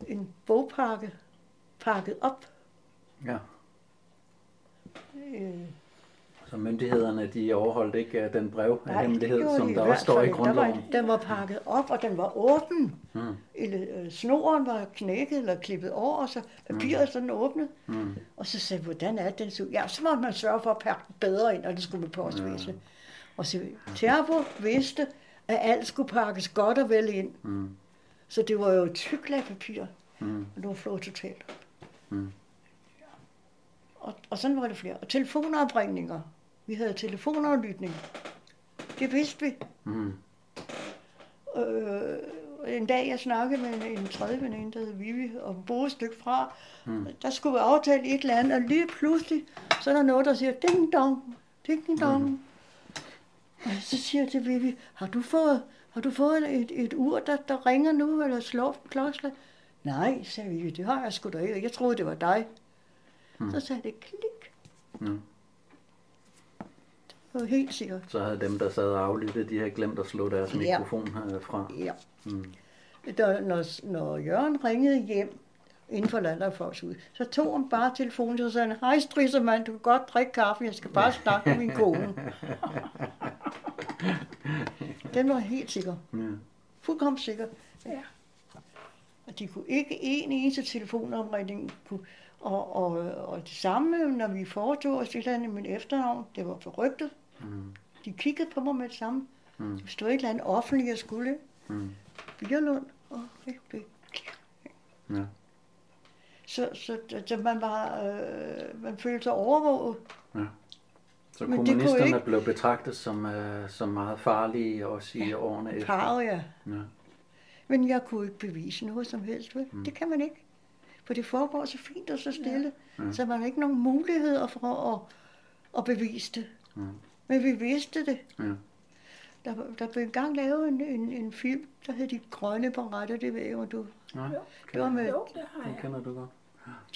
En bogpakke pakket op. Ja. Øh, Så myndighederne, de overholdt ikke øh, den brev af Nej, hemmelighed, som de der også står i ikke. Der var, grundloven. den var pakket op, og den var åben. Mm. Eller, snoren var knækket eller klippet over, og så papiret sådan åbnet. Mm. Og så sagde jeg, hvordan er den så? Ja, så må man sørge for at pakke den bedre ind, og det skulle med postvæsen. Og så Terbo vidste, at alt skulle pakkes godt og vel ind. Mm. Så det var jo tyk lag papir, Mm. og det var flået totalt. Mm. Og, og sådan var det flere. Og telefonopringninger. Vi havde telefonaflytning. Det vidste vi. Mm. Øh, en dag, jeg snakkede med en, en tredje veninde, der hed Vivi, og boede et stykke fra. Mm. Der skulle vi aftale et eller andet, og lige pludselig, så er der noget, der siger, ding dong, ding dong. Mm. Og så siger jeg til Vivi, har du fået, har du fået et, et ur, der, der ringer nu, eller slår klokslag? Nej, sagde Vivi, det har jeg sgu da ikke. Jeg troede, det var dig. Mm. Så sagde det klik. Mm. Det var helt sikkert. Så havde dem, der sad og aflyttede, de havde glemt at slå deres Ja. mikrofon øh, fra. Ja. Mm. Der, når, når Jørgen ringede hjem inden for Landerfolks ud, så tog han bare telefonen og sagde, hej Strissermand, du kan godt drikke kaffe, jeg skal bare snakke med min kone. [laughs] [laughs] Den var helt sikker. Ja. Fuldkommen sikker. Ja. Og de kunne ikke en eneste telefonomringning kunne, og, og, og det samme, når vi foretog os et eller andet i min efternavn, det var forrygtet. Mm. De kiggede på mig med det samme. Mm. Det stod et eller andet offentligt, jeg skulle. Mm. Birlund og FB. Ja. Så, så, så man var, øh, man følte sig overvåget. Så Men kommunisterne ikke- blev betragtet som, øh, som meget farlige også i årene efter. Parret, ja. Ja. Men jeg kunne ikke bevise noget som helst. Vel? Mm. Det kan man ikke. For det foregår så fint og så stille. Ja. Ja. Så man har ikke nogen muligheder for at, at bevise det. Mm. Men vi vidste det. Ja. Der, der blev engang lavet en, en, en film, der hed De Grønne Baretter, det ved jeg du... Nej, Det var med Jo, det har den jeg. kender du godt.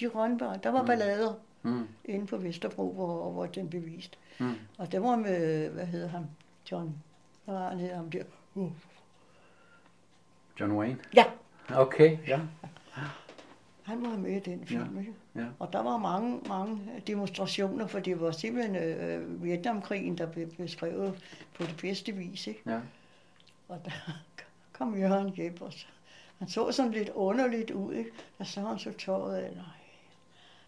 De Grønne Baretter. Der var mm. ballader Mm. inde på Vesterbro, hvor, hvor den blev vist. Mm. Og det var med, hvad hedder han? John. Hvad var han hedder ham der? Uh. John Wayne? Ja, Okay, ja. han var med i den film. ikke? ja. Og der var mange, mange demonstrationer, for det var simpelthen øh, Vietnamkrigen, der blev beskrevet på det bedste vis. Ikke? ja. Og der kom Jørgen hjem, og så, han så sådan lidt underligt ud. Ikke? Der så han så tøjet af, nej,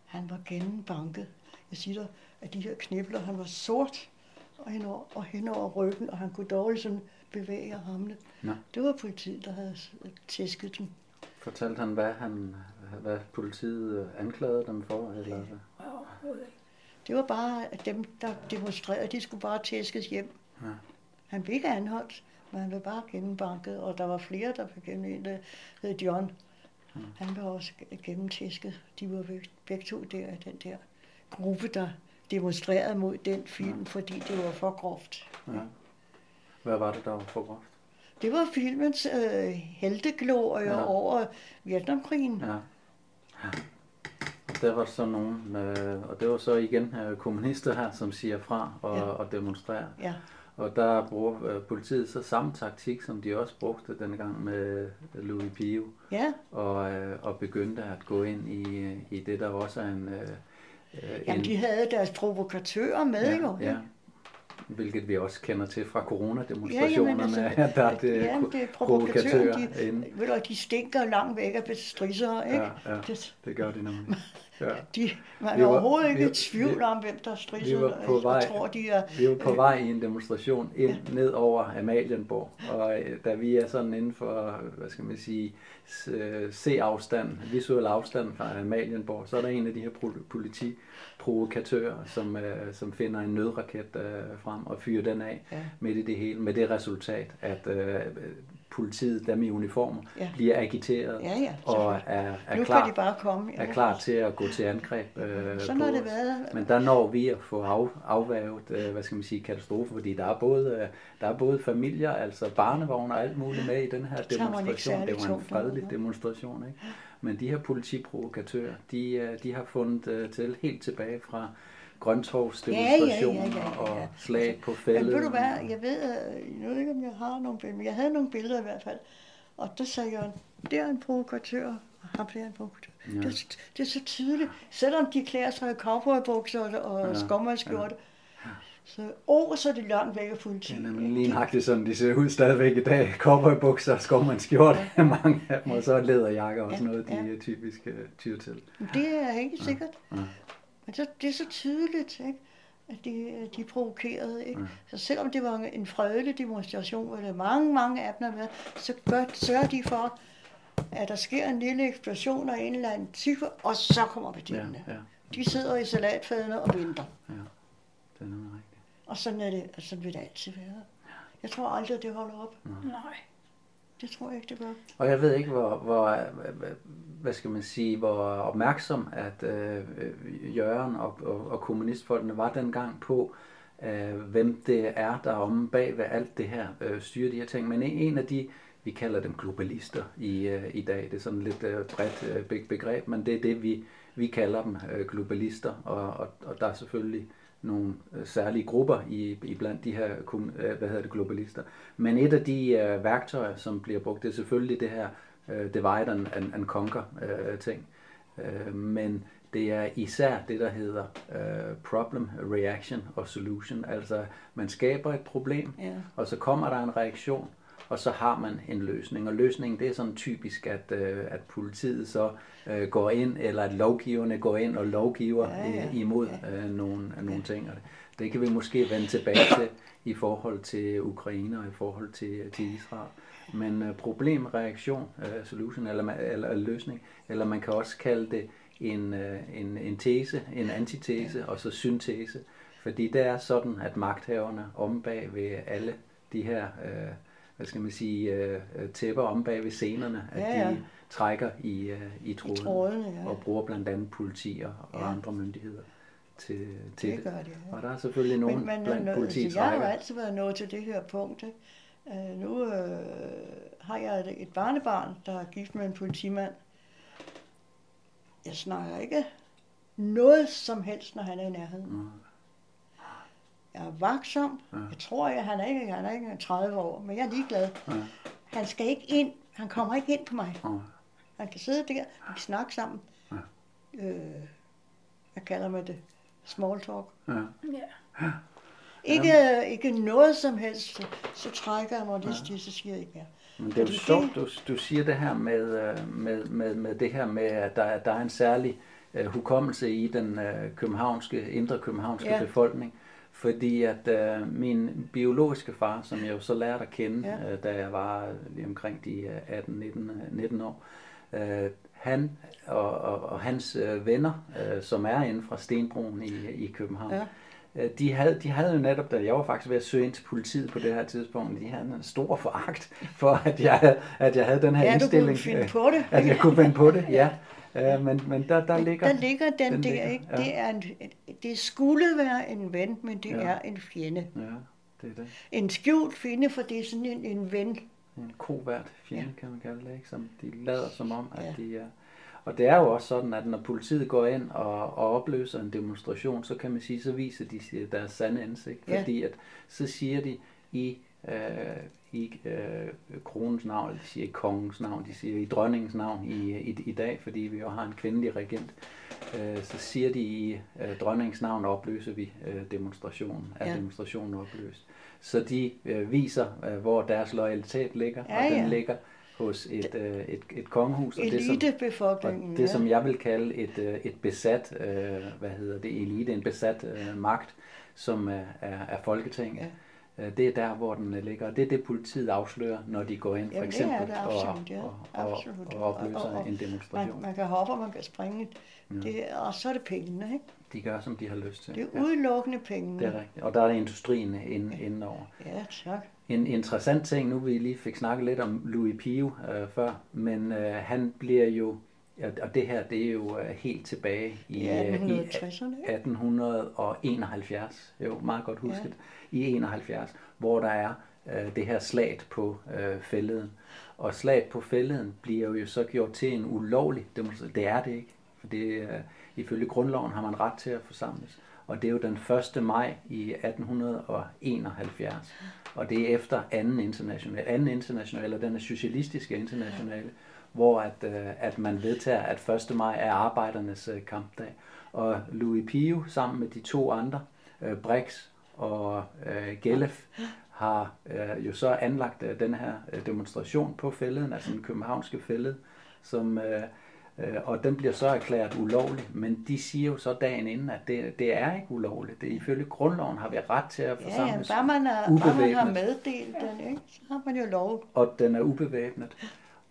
han var gennembanket. Jeg siger dig, at de her knibler, han var sort og henover, og henover ryggen, og han kunne dårligt sådan bevæge armene. Nå. Det var politiet, der havde tæsket dem. Fortalte han, hvad, han, hvad politiet øh, anklagede dem for? Eller hvad? Ikke. Det var bare, at dem, der demonstrerede, de skulle bare tæskes hjem. Ja. Han blev ikke anholdt, men han blev bare gennembanket, og der var flere, der blev gennem en, der hed John. Han blev også gennemtæsket. De var begge, to der i den der gruppe, der demonstrerede mod den film, fordi det var for groft. ja. Hvad var det, der var for groft? Det var filmens øh, helteglorie ja. over Vietnamkrigen. Ja. ja. Og Der var så nogen, øh, og det var så igen øh, kommunister her, som siger fra og, Ja. og demonstrerer. Ja. Og der bruger øh, politiet så samme taktik, som de også brugte dengang med Louis Pio, Ja, og, øh, og begyndte at gå ind i, øh, i det, der også er en... Øh, øh, Jamen, en de havde deres provokatører med, ja, jo. ja. hvilket vi også kender til fra coronademonstrationerne, Ja, jamen, altså, at der er det, ja, det er provokatører provokatører, de, inde. ved du, de stinker langt væk af bestridere, ikke? Ja, ja, Det, det gør de nemlig. Ja. de, man Vi er var- overhovedet ikke i tvivl vi- om, hvem der stridser, vi var på vej- jeg tror, de er... Vi var på vej i en demonstration ind ned over Amalienborg, og øh, da vi er sådan inden for, hvad skal man sige, s- øh, se-afstand, visuel afstand fra Amalienborg, så er der en af de her pro- politiprovokatører, som, øh, som finder en nødraket øh, frem og fyrer den af Ja. midt i det hele, med det resultat, at øh, politiet, dem i uniformer, Ja. bliver agiteret Ja, ja, og er, er nu klar de bare komme. er klar til at gå til angreb øh, Sådan på har det været. Men der når vi at få af, afværget, øh, hvad skal man sige, katastrofe, fordi der er både, øh, der er både familier, altså barnevogne og alt muligt med i den her demonstration. Det var en fredelig ja. demonstration, ikke? Men de her politiprovokatører, de, øh, de har fundet øh, til helt tilbage fra Grøntorvs Ja, ja, ja, ja, ja, ja. og slag på Men fældet. ved du hvad, jeg ved, øh, jeg ved ikke, om jeg har nogle billeder, men jeg havde nogle billeder i hvert fald. Og der sagde jeg, det er en provokatør, og ham der er en provokatør. Ja. Ja. Det, er, det er så tydeligt, selvom de klæder sig i cowboybukser og, og Ja, ja. skommerskjorte. Så, åh, så er det langt væk af politiet. er nemlig lige nøjagtigt sådan, de ser ud stadigvæk i dag. Cowboybukser, skovmandskjorte, [laughs] mange af dem, og så læderjakker og sådan Ja, noget, de ja. er typisk uh, tyr til. Men Det er ikke sikkert. Ja. Men så, det er så tydeligt, ikke? at de, de provokerede. Ikke? Ja. Så selvom det var en fredelig demonstration, hvor der mange, mange af dem er med, så gør, sørger de for, at der sker en lille eksplosion af en eller anden type, og så kommer Ja, betjentene. ja, De sidder i salatfadene og venter. ja. Det er nemlig rigtigt. Og sådan, er det, og sådan vil det altid være. Jeg tror aldrig, at det holder op. Nej. Det tror jeg ikke, det gør. Og jeg ved ikke, hvor, hvor hvad skal man sige, hvor opmærksom at øh, Jørgen og, og, og kommunistfolkene var dengang på, øh, hvem det er, der er omme bag ved alt det her øh, styrer de her ting. Men en, en af de, vi kalder dem globalister i, øh, i dag, det er sådan lidt øh, bredt øh, begreb, men det er det, vi, vi kalder dem øh, globalister, og, og, og der er selvfølgelig nogle øh, særlige grupper i, i blandt de her øh, hvad hedder det, globalister. Men et af de øh, værktøjer, som bliver brugt, det er selvfølgelig det her øh, divide and, and, and conquer øh, ting. Øh, men det er især det, der hedder øh, problem, reaction og solution. Altså, man skaber et problem, Ja. og så kommer der en reaktion, og så har man en løsning. Og løsningen, det er sådan typisk, at, øh, at politiet så øh, går ind, eller at lovgiverne går ind og lovgiver Ja, ja. øh, imod øh, nogle, ja. nogle ting. Og det, det kan vi måske vende tilbage til i forhold til Ukraine og i forhold til, til Israel. Men øh, problem, reaktion, øh, solution eller, eller løsning, eller man kan også kalde det en, øh, en, en tese, en antitese og så syntese. Fordi det er sådan, at magthaverne om bag ved alle de her, øh, hvad skal man sige, øh, tæpper om bag ved scenerne, at Ja, ja. de trækker i, øh, i trådene, trådene, ja. og bruger blandt andet politi og, og Ja. andre myndigheder til, til Det gør de, ja. Og der er selvfølgelig nogen Men, men blandt politiets altså, jeg har jo altid været nået til det her punkt. Uh, nu uh, har jeg et, et barnebarn, der er gift med en politimand. Jeg snakker ikke noget som helst, når han er i nærheden. Mm. Jeg er vaksom. Ja. Jeg tror, at han er ikke, han er ikke 30 år, men jeg er ligeglad. Ja. Han skal ikke ind. Han kommer ikke ind på mig. Og, Han kan sidde der, vi kan snakke sammen. Ja. Øh, jeg kalder mig det small talk. ja. Ja. Ikke, ikke noget som helst, så, så trækker jeg mig lige ja. så siger jeg ikke mere. Men det er jo sjovt, du, du siger det her med, øh, med, med, med det her med, at der, der er en særlig uh, hukommelse i den uh, københavnske, indre københavnske Ja. befolkning. Fordi at uh, min biologiske far, som jeg jo så lærte at kende, Ja. uh, da jeg var lige omkring de uh, 18-19 19 år, uh, han og, og, og hans uh, venner, uh, som er inde fra Stenbroen i, i København, Ja. Øh, De havde, de havde jo netop, da jeg var faktisk ved at søge ind til politiet på det her tidspunkt, de havde en stor foragt for, at jeg, at jeg havde den her Ja, du indstilling. kunne finde øh, på det. At jeg kunne finde på det, ja. Øh, Men, men der, der ligger... Der ligger den, den der, ligger, ikke? ja. Det, er en, det skulle være en ven, men det Ja. er en fjende. Ja, det er det. En skjult fjende, for det er sådan en, en ven. En kovært fjende, kan man kalde det, ikke? Som de lader som om, at Ja. de er... Og det er jo også sådan, at når politiet går ind og, og opløser en demonstration, så kan man sige, så viser de deres sande ansigt. Ja. Fordi at, så siger de, I øh, i øh, kronens navn, de siger i kongens navn, de siger i dronningens navn i, i, i dag, fordi vi jo har en kvindelig regent, øh, så siger de i øh, dronningens navn opløser vi øh, demonstrationen, er Ja. demonstrationen opløst. Så de øh, viser, øh, hvor deres loyalitet ligger, Ja, og den ja. ligger hos et, øh, et, et kongehus. Og det, som, Elitebefolkningen. og det, ja. som jeg vil kalde et, øh, et besat, øh, hvad hedder det, elite, en besat øh, magt, som er, er, er Folketinget. Ja. Det er der, hvor den øh, ligger. Og det er det, politiet afslører, når de går ind, for Jamen, det er eksempel, det og, absolut, ja. og, og, Absolut. og opløser Og- og- en demonstration. Man, man kan hoppe, og man kan springe. Det, og så er det pengene, ikke? De gør, som de har lyst til. Det er udelukkende ja, pengene. det er rigtigt. Og der er industrien ind, indenover. Ja, tak. En interessant ting, nu vi lige fik snakket lidt om Louis Pio øh, før, men øh, han bliver jo, ja, og det her, det er jo øh, helt tilbage i, Ja, øh, i 1860'erne, ikke? 1871, jo meget godt husket, ja. i 71, hvor der er øh, det her slag på øh, fælleden. Og slag på fælleden bliver jo så gjort til en ulovlig demonstration. Det er det ikke, for det, øh, ifølge grundloven har man ret til at forsamles. Og det er jo den 1. maj i 1871. Og det er efter anden international, anden international, og den er socialistiske internationale, hvor at, øh, at man vedtager, at 1. maj er arbejdernes øh, kampdag. Og Louis Pio sammen med de to andre, øh, Brix og Gellef, har jo så anlagt den her demonstration på fælleden, altså den københavnske fælled, som, og den bliver så erklæret ulovlig, men de siger jo så dagen inden, at det, det er ikke ulovligt. Det, ifølge grundloven har vi ret til at Ja, ja, forsamles, bare man, er, bare man har ubevæbnet. meddelt den, ikke? så har man jo lov. og den er ubevæbnet.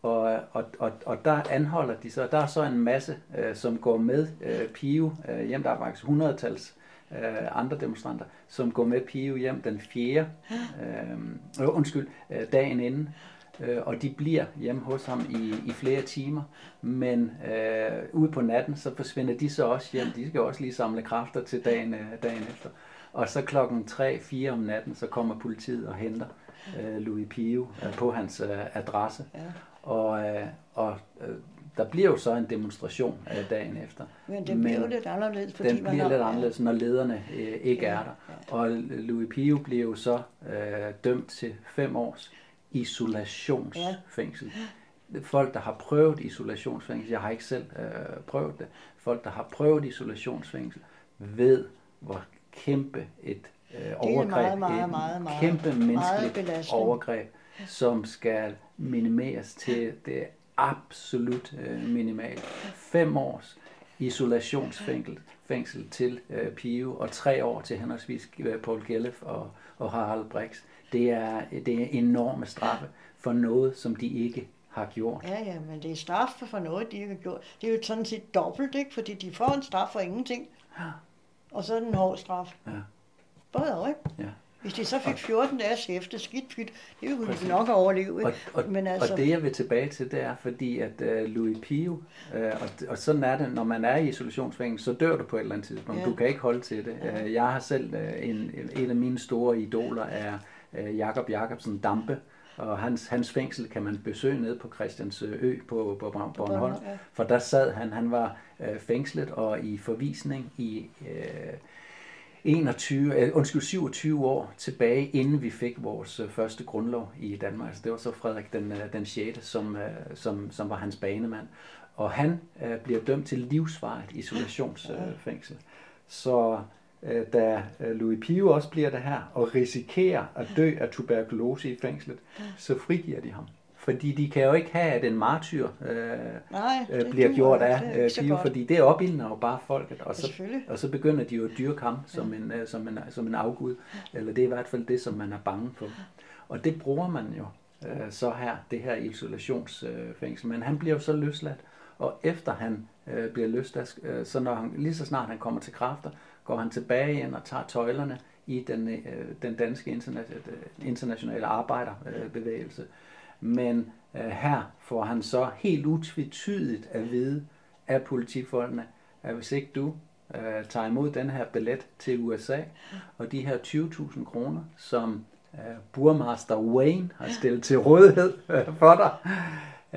Og, og, og, og der anholder de så, der er så en masse, øh, som går med øh, Pio øh, hjem, der er faktisk hundredtals øh, andre demonstranter, som går med Pio hjem den 4. Øh, øh, undskyld, øh, dagen inden. Øh, og de bliver hjemme hos ham i, i flere timer, men øh, ude på natten, så forsvinder de så også hjem. De skal også lige samle kræfter til dagen, øh, dagen efter. Og så klokken 3-4 om natten, så kommer politiet og henter øh, Louis Pio øh, på hans øh, adresse. Ja. Og, øh, og øh, der bliver jo så en demonstration øh, dagen efter. Men det bliver jo lidt anderledes, fordi den man bliver har, lidt anderledes, når lederne øh, ikke er der. Og Louis Pio bliver jo så øh, dømt til fem års isolationsfængsel. Folk, der har prøvet isolationsfængsel, jeg har ikke selv øh, prøvet det, folk, der har prøvet isolationsfængsel, ved, hvor kæmpe et øh, overgreb, meget, meget, et meget, meget, kæmpe meget menneskeligt belastende. overgreb, som skal minimeres til det absolut øh, minimale. Fem års isolationsfængsel fængsel til øh, Pio, og tre år til henholdsvis øh, Paul Gellef og, og Harald Brix. Det er, det er enorme straffe for noget, som de ikke har gjort. Ja, ja, men det er straf for noget, de ikke har gjort. Det er jo sådan set dobbelt, ikke? Fordi de får en straf for ingenting. Og så er den en hård straf. Ja. Både og, ikke? Ja. Hvis de så fik 14 dages hæfte, skidt pyt, det ville de nok overleve, Og, ikke? og, Men altså, og det jeg vil tilbage til, det er fordi, at uh, Louis Pio, uh, og, og sådan er det, når man er i isolationsfængsel, så dør du på et eller andet tidspunkt. Ja. Du kan ikke holde til det. Uh, jeg har selv, uh, en, en, af mine store idoler er uh, Jakob Jakobsen Dampe, og hans, hans fængsel kan man besøge nede på Christiansø på, på Bornholm. Bornholm, ja. For der sad han, han var øh, fængslet og i forvisning i øh, 21, øh, undskyld, 27 år tilbage, inden vi fik vores øh, første grundlov i Danmark. Altså, det var så Frederik den, øh, den 6., som, som, som var hans banemand. Og han øh, bliver dømt til livsvarigt isolationsfængsel. Øh, så øh, da Louis Pio også bliver det her, og risikerer at dø af tuberkulose i fængslet, så frigiver de ham. Fordi de kan jo ikke have, at en martyr øh, Nej, øh, det bliver gjort af øh, godt. fordi det opildner jo bare folket, og så, og så begynder de jo at dyrke ham som en, øh, som, en, som en afgud, eller det er i hvert fald det, som man er bange for. Og det bruger man jo øh, så her, det her isolationsfængsel, men han bliver jo så løsladt, og efter han øh, bliver løsladt, øh, så når han, lige så snart han kommer til kræfter, går han tilbage ind og tager tøjlerne i den, øh, den danske internationale, internationale arbejderbevægelse. Men øh, her får han så helt utvetydigt at vide af politifolkene, at hvis ikke du øh, tager imod den her billet til USA, og de her 20.000 kroner, som øh, burmaster Wayne har stillet til rådighed øh, for dig,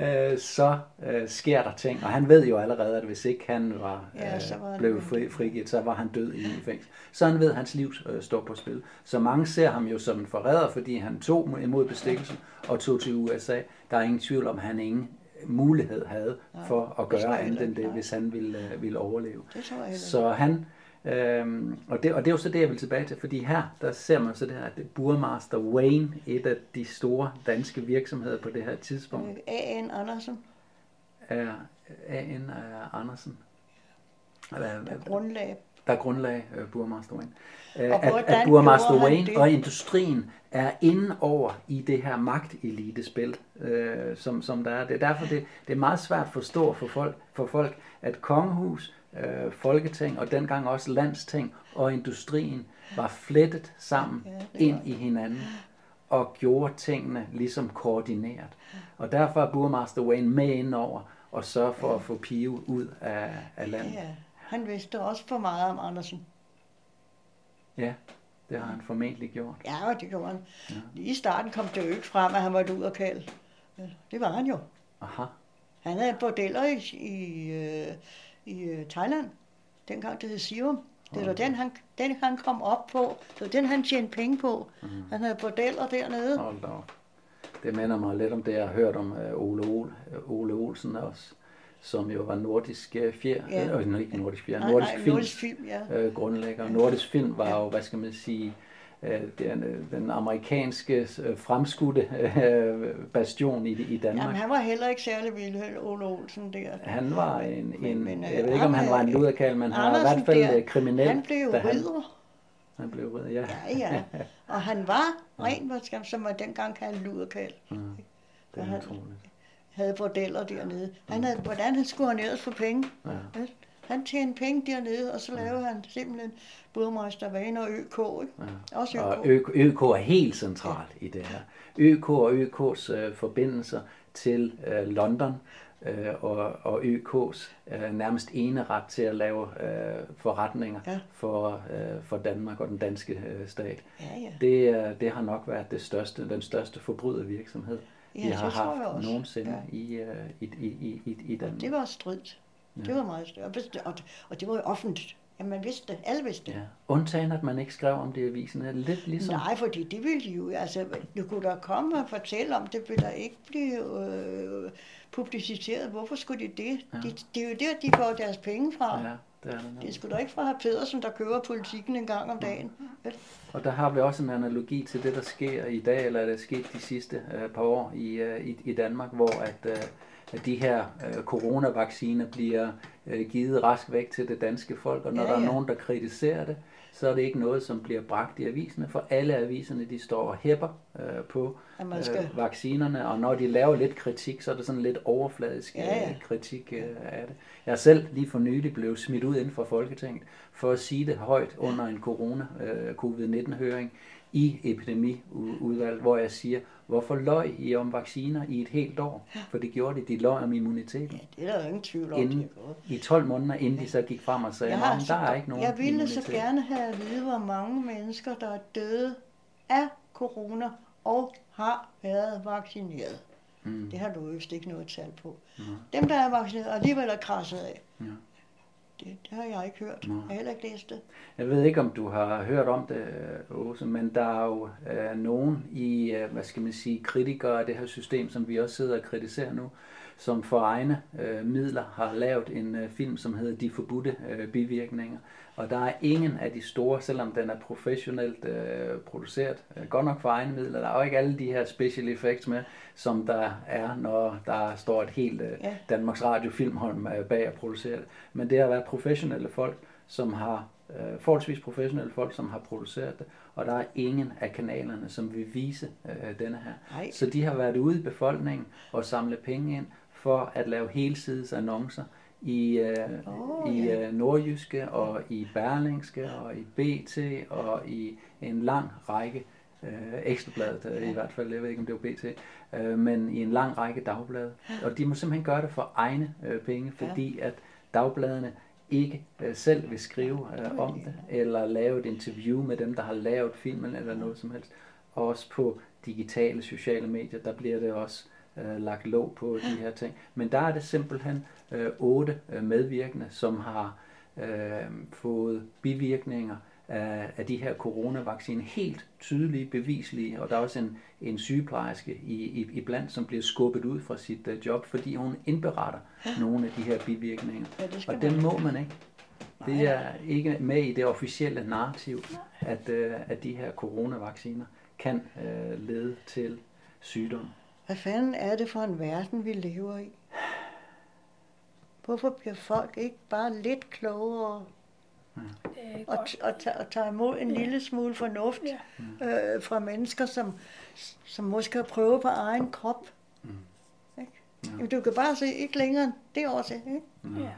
øh, så øh, sker der ting. Og han ved jo allerede, at hvis ikke han var, Ja, så var øh, blev fri, frigivet, så var han død i fængsel. Så han ved, at hans liv øh, står på spil. Så mange ser ham jo som en forræder, fordi han tog imod bestikkelsen og tog til USA. Der er ingen tvivl om, at han ingen mulighed havde for at gøre andet end det, hvis han ville, øh, ville overleve. Det tror jeg. Så han, øhm, og, det, og det er jo så det, jeg vil tilbage til, fordi her, der ser man så det her, at er Burmaster Wayne, et af de store danske virksomheder på det her tidspunkt, A.N. Andersen, er A.N. er Andersen. Hvad- der grundlag. der grundlag øh, Burmaster Wayne. Øh, Og at, at Burmaster Wayne det? og industrien er inde over i det her magtelitespil, øh, som, som der er. Det er derfor, det, det er meget svært at forstå for folk, for folk at kongehus, øh, folketing og dengang også landsting og industrien var flettet sammen Ja, ind i hinanden og gjorde tingene ligesom koordineret. Og derfor er Burmaster Wayne med ind over og sørge for at få Pio ud af, af landet. Ja, han vidste også for meget om Andersen. Ja, det har han formentlig gjort. Ja, og det gjorde han. Lige i starten kom det jo ikke frem, at han var ud og kald. Det var han jo. Aha. Han havde bordeller i, i, øh, i øh, Thailand, dengang det hed Sirum. Det var den han, den, han kom op på. Det var den, han tjente penge på. Han havde bordeller dernede. Hold da. Det minder mig lidt om det, jeg har hørt om uh, Ole, Ole, Ole Olsen også, som jo var nordisk fjer, Ja. øh, ikke nordisk fjer, nordisk nej, film, nordisk film, ja. øh, grundlægger. Nordisk film var jo, hvad skal man sige, øh, den, øh, den amerikanske øh, fremskudte øh, bastion i, i Danmark. Jamen, han var heller ikke særlig vild, Ole Olsen der. Han var en, en Men- øh, jeg ved ikke om han var en luderkald, men han var i hvert fald der, øh, kriminel. Han blev jo ridder. Han blev ridder, ja. Ja, ja. Og han var ren, man- som man dengang kaldte luderkald. Det er han-. Havde bordeller dernede. Han havde, hvordan han skulle have for penge. Ja. Han tjente penge dernede, og så lavede han simpelthen Burmeister Vane og ØK, ikke? Også ØK. Og ØK, ØK er helt central i det her. ØK og ØK's øh, forbindelser til øh, London øh, og, og ØK's øh, nærmest ene ret til at lave øh, forretninger Ja. for, øh, for Danmark og den danske øh, stat. Ja, ja. Det, er- det har nok været det største, den største forbrydervirksomhed, Ja, vi har haft nogensinde Ja. i, øh, i, i, i, i, i Danmark. Det var stridt. Det var meget større. Og, og det var jo offentligt. Ja, man vidste det. Alle vidste det. Ja. Undtagen, at man ikke skrev om det i avisen. Er Lidt ligesom... Nej, fordi det ville jo, altså, du kunne da komme og fortælle om det, ville der ikke blive øh, publiciteret. Hvorfor skulle de det? Ja. De, det er jo der, de får deres penge fra. Ja, det er det. Det er sgu da ikke fra herr Pedersen, der køber politikken en gang om dagen. Vel? Og der har vi også en analogi til det, der sker i dag, eller det er sket de sidste øh, par år i, øh, i, i Danmark, hvor at, øh, at de her øh, coronavacciner bliver øh, givet rask væk til det danske folk, og når Ja, ja, der er ja. nogen, der kritiserer det, så er det ikke noget, som bliver bragt i aviserne, for alle aviserne, de står og hæpper øh, på skal- øh, vaccinerne, og når de laver lidt kritik, så er det sådan lidt overfladisk Ja, ja. øh, kritik øh, af det. Jeg selv lige for nylig blev smidt ud inden for Folketinget for at sige det højt under en corona øh, covid-19 høring i epidemiudvalg, hvor jeg siger, hvorfor løg I om vacciner i et helt år? For det gjorde de, de løg om immuniteten. Det er der jo ingen tvivl om. de Inden. I 12 måneder, inden de så gik frem og sagde, at der så, er ikke nogen jeg ville så immunitet." gerne have at vide, hvor mange mennesker, der er døde af corona og har været vaccineret. Mm. Det har du jo ikke noget tal på. Mm. Dem, der er vaccineret, alligevel er krasset af. Ja. Det, det har jeg ikke hørt. Jeg har heller ikke læst det. Jeg ved ikke, om du har hørt om det, Åse, men der er jo øh, nogen i, øh, hvad skal man sige, kritikere af det her system, som vi også sidder og kritiserer nu, som for egne øh, midler har lavet en øh, film, som hedder De Forbudte øh, Bivirkninger. Og der er ingen af de store, selvom den er professionelt øh, produceret, øh, godt nok for egne midler. Der er jo ikke alle de her special effects med, som der er, når der står et helt øh, Ja. Danmarks Radio Filmholm øh, bag at producere det. Men det har været professionelle folk, som har øh, forholdsvis professionelle folk, som har produceret det, og der er ingen af kanalerne, som vil vise øh, denne her. Nej. Så de har været ude i befolkningen og samle penge ind for at lave helsides annoncer i, øh, Åh, i ja. øh, Nordjyske og i Berlingske og i BT og i en lang række øh, Ekstrabladet øh, i hvert fald, jeg ved ikke om det var BT, øh, men i en lang række dagblade. Og de må simpelthen gøre det for egne øh, penge, fordi at dagbladene ikke øh, selv vil skrive øh, om det, eller lave et interview med dem, der har lavet filmen, eller noget som helst. Og også på digitale sociale medier, der bliver det også øh, lagt låg på de her ting. Men der er det simpelthen øh, otte øh, medvirkende, som har øh, fået bivirkninger af, af de her coronavacciner, helt tydelige, bevislige, og der er også en, en sygeplejerske i, i, i blandt, som bliver skubbet ud fra sit uh, job, fordi hun indberetter nogle af de her bivirkninger. Ja, det og dem må man ikke. Det er ikke med i det officielle narrativ, at, uh, at de her coronavacciner kan uh, lede til sygdom. Hvad fanden er det for en verden, vi lever i? Hvorfor bliver folk ikke bare lidt klogere er og, godt. og, ta- og tager imod en lille smule fornuft Ja. øh, fra mennesker, som, som måske har prøvet på egen krop? Ikke? Jamen, du kan bare se ikke længere end det år til. Ikke? Ja.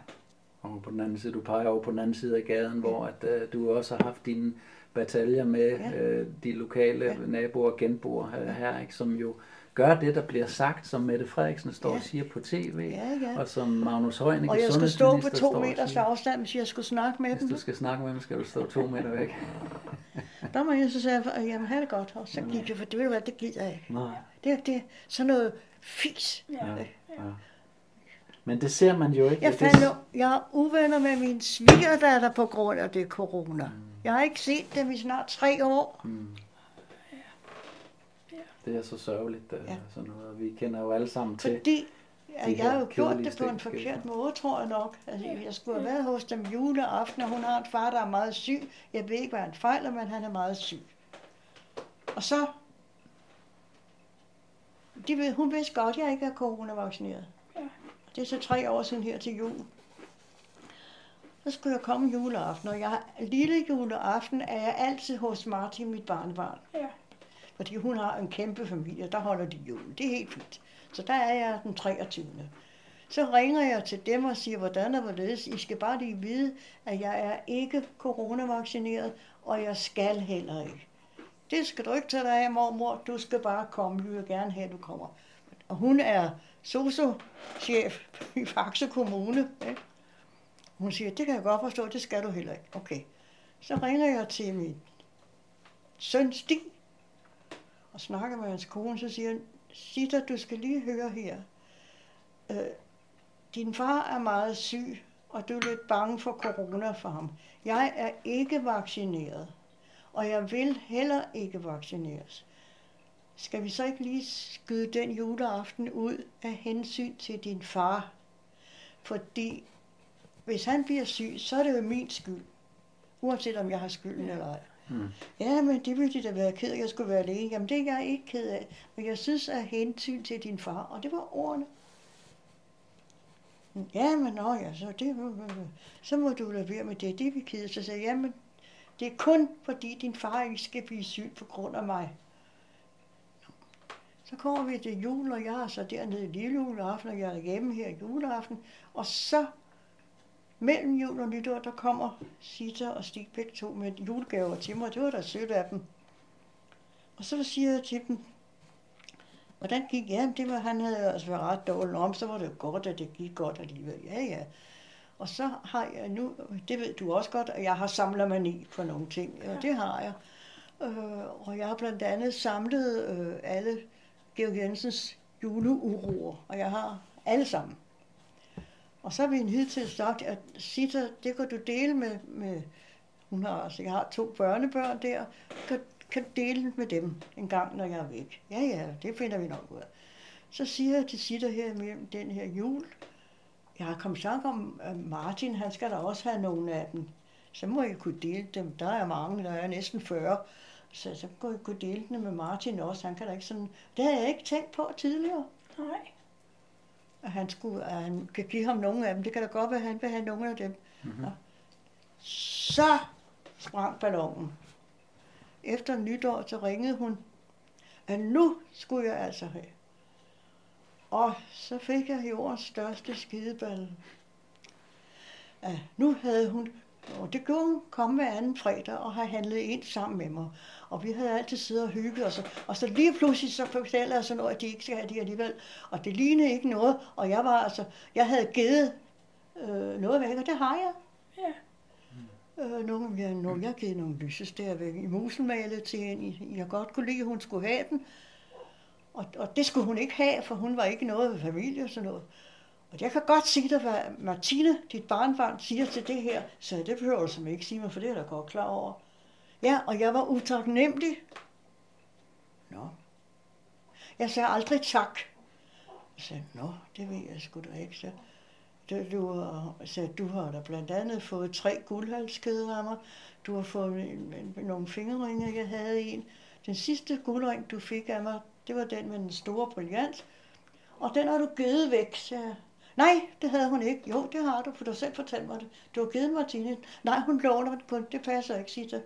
Og på den anden side, du peger over på den anden side af gaden, hvor at, uh, du også har haft dine bataljer med Ja. uh, de lokale Ja. naboer og genboer uh, her, ikke, som jo gør det, der bliver sagt, som Mette Frederiksen står Ja. og siger på tv, Ja, ja. og som Magnus Heunicke, Og jeg skulle stå på to meters siger. afstand, hvis jeg skulle snakke med Hvis dem. du skal snakke med dem, skal du stå to meter væk. Der må jeg så sige, jamen have det godt, og så gik jeg, for det ved du hvad, det gider jeg ikke. Nej. Det, er- det sådan noget fis. Ja. Ja. Ja. Men det ser man jo ikke. Jeg Det- fandt jo, jeg er uvenner med min svigerdatter på grund af det corona. Jeg har ikke set dem i snart tre år. Mm. Det er så sørgeligt, Ja. ja. sådan noget. Vi kender jo alle sammen til. Fordi at jeg har her jo gjort det på en forkert måde, tror jeg nok. Altså, jeg skulle have været hos dem juleaften, og hun har en far, der er meget syg. Jeg ved ikke, hvad han fejler, men han er meget syg. Og så... De ved, hun vidste godt, at jeg ikke er coronavaccineret. Ja. Det er så tre år siden her til jul. Så skulle jeg komme juleaften, og jeg, lille juleaften er jeg altid hos Martin, mit barnebarn. Ja. Fordi hun har en kæmpe familie, der holder de jul. Det er helt fint. Så der er jeg den 23. Så ringer jeg til dem og siger, hvordan og hvorledes. I skal bare lige vide, at jeg er ikke coronavaccineret, og jeg skal heller ikke. Det skal du ikke tage dig af, mormor. Du skal bare komme. Vi vil gerne have, at du kommer. Og hun er socio-chef i Faxe Kommune. Ikke? Hun siger, det kan jeg godt forstå, det skal du heller ikke. Okay. Så ringer jeg til min søn Stig, og snakker med hans kone, så siger han, Sita, du skal lige høre her. Øh, din far er meget syg, og du er lidt bange for corona for ham. Jeg er ikke vaccineret, og jeg vil heller ikke vaccineres. Skal vi så ikke lige skyde den juleaften ud af hensyn til din far? Fordi hvis han bliver syg, så er det jo min skyld. Uanset om jeg har skylden eller ej. Mm. Ja, men det ville de da være ked af, jeg skulle være alene. Jamen, det er jeg ikke ked af. Men jeg synes, af hensyn til din far, og det var ordene. Ja, men nå ja, så, det, så må du lade være med det. Det er vi ked af. Så sagde jeg, jamen, det er kun fordi din far ikke skal blive syg på grund af mig. Så kommer vi til jul, og jeg er så dernede i lille juleaften, og jeg er hjemme her i juleaften. Og så mellem jul og nytår, der kommer Sita og Stig begge to med julegaver til mig. Det var da sødt af dem. Og så siger jeg til dem, hvordan gik det? Det var, han havde altså været ret dårlig om, så var det godt, at det gik godt alligevel. Ja, ja. Og så har jeg nu, det ved du også godt, at jeg har samlermani på nogle ting, og det har jeg. Øh, og jeg har blandt andet samlet øh, alle Georg Jensens juleuroer, og jeg har alle sammen. Og så har vi en hidtil sagt, at Sita, det kan du dele med, med hun har, altså, jeg har to børnebørn der, kan, kan dele med dem en gang, når jeg er væk. Ja, ja, det finder vi nok ud af. Så siger jeg til Sita her imellem den her jul, jeg har kommet snak om, at Martin, han skal da også have nogle af dem. Så må jeg kunne dele dem. Der er mange, der er næsten 40. Så så kunne jeg kunne dele dem med Martin også. Han kan da ikke sådan... Det havde jeg ikke tænkt på tidligere Nej at han, skulle, at han kan give ham nogle af dem. Det kan da godt være, at han vil have nogle af dem. Mm-hmm. Ja. Så sprang ballonen. Efter nytår, så ringede hun, at nu skulle jeg altså have. Og så fik jeg jordens største skideballe. Ja, nu havde hun, og det gjorde hun, komme hver anden fredag og have handlet ind sammen med mig. Og vi havde altid siddet og hygget os. Og så lige pludselig så fortæller jeg sådan noget, at de ikke skal have det alligevel. Og det lignede ikke noget. Og jeg var altså, jeg havde givet øh, noget væk, og det har jeg. Ja. Øh, nogle, ja, nogle, jeg har givet nogle lysestager væk i muselmalet til hende. Jeg godt kunne lide, at hun skulle have den. Og, og det skulle hun ikke have, for hun var ikke noget familie og sådan noget. Og jeg kan godt sige dig, hvad Martine, dit barnbarn, siger til det her. Så det behøver du som ikke sige mig, for det er jeg da godt klar over. Ja, og jeg var utaknemmelig. Nå. Jeg sagde aldrig tak. Jeg sagde, nå, det ved jeg sgu da ikke. Så, du, du, har, sagde, du har da blandt andet fået tre guldhalskæder af mig. Du har fået en, en, nogle fingerringe, jeg havde en. Den sidste guldring, du fik af mig, det var den med den store brillant. Og den har du givet væk, sagde jeg. Nej, det havde hun ikke. Jo, det har du, for du selv fortalte mig det. Du har givet Martine. Nej, hun låner den kun. Det passer ikke, siger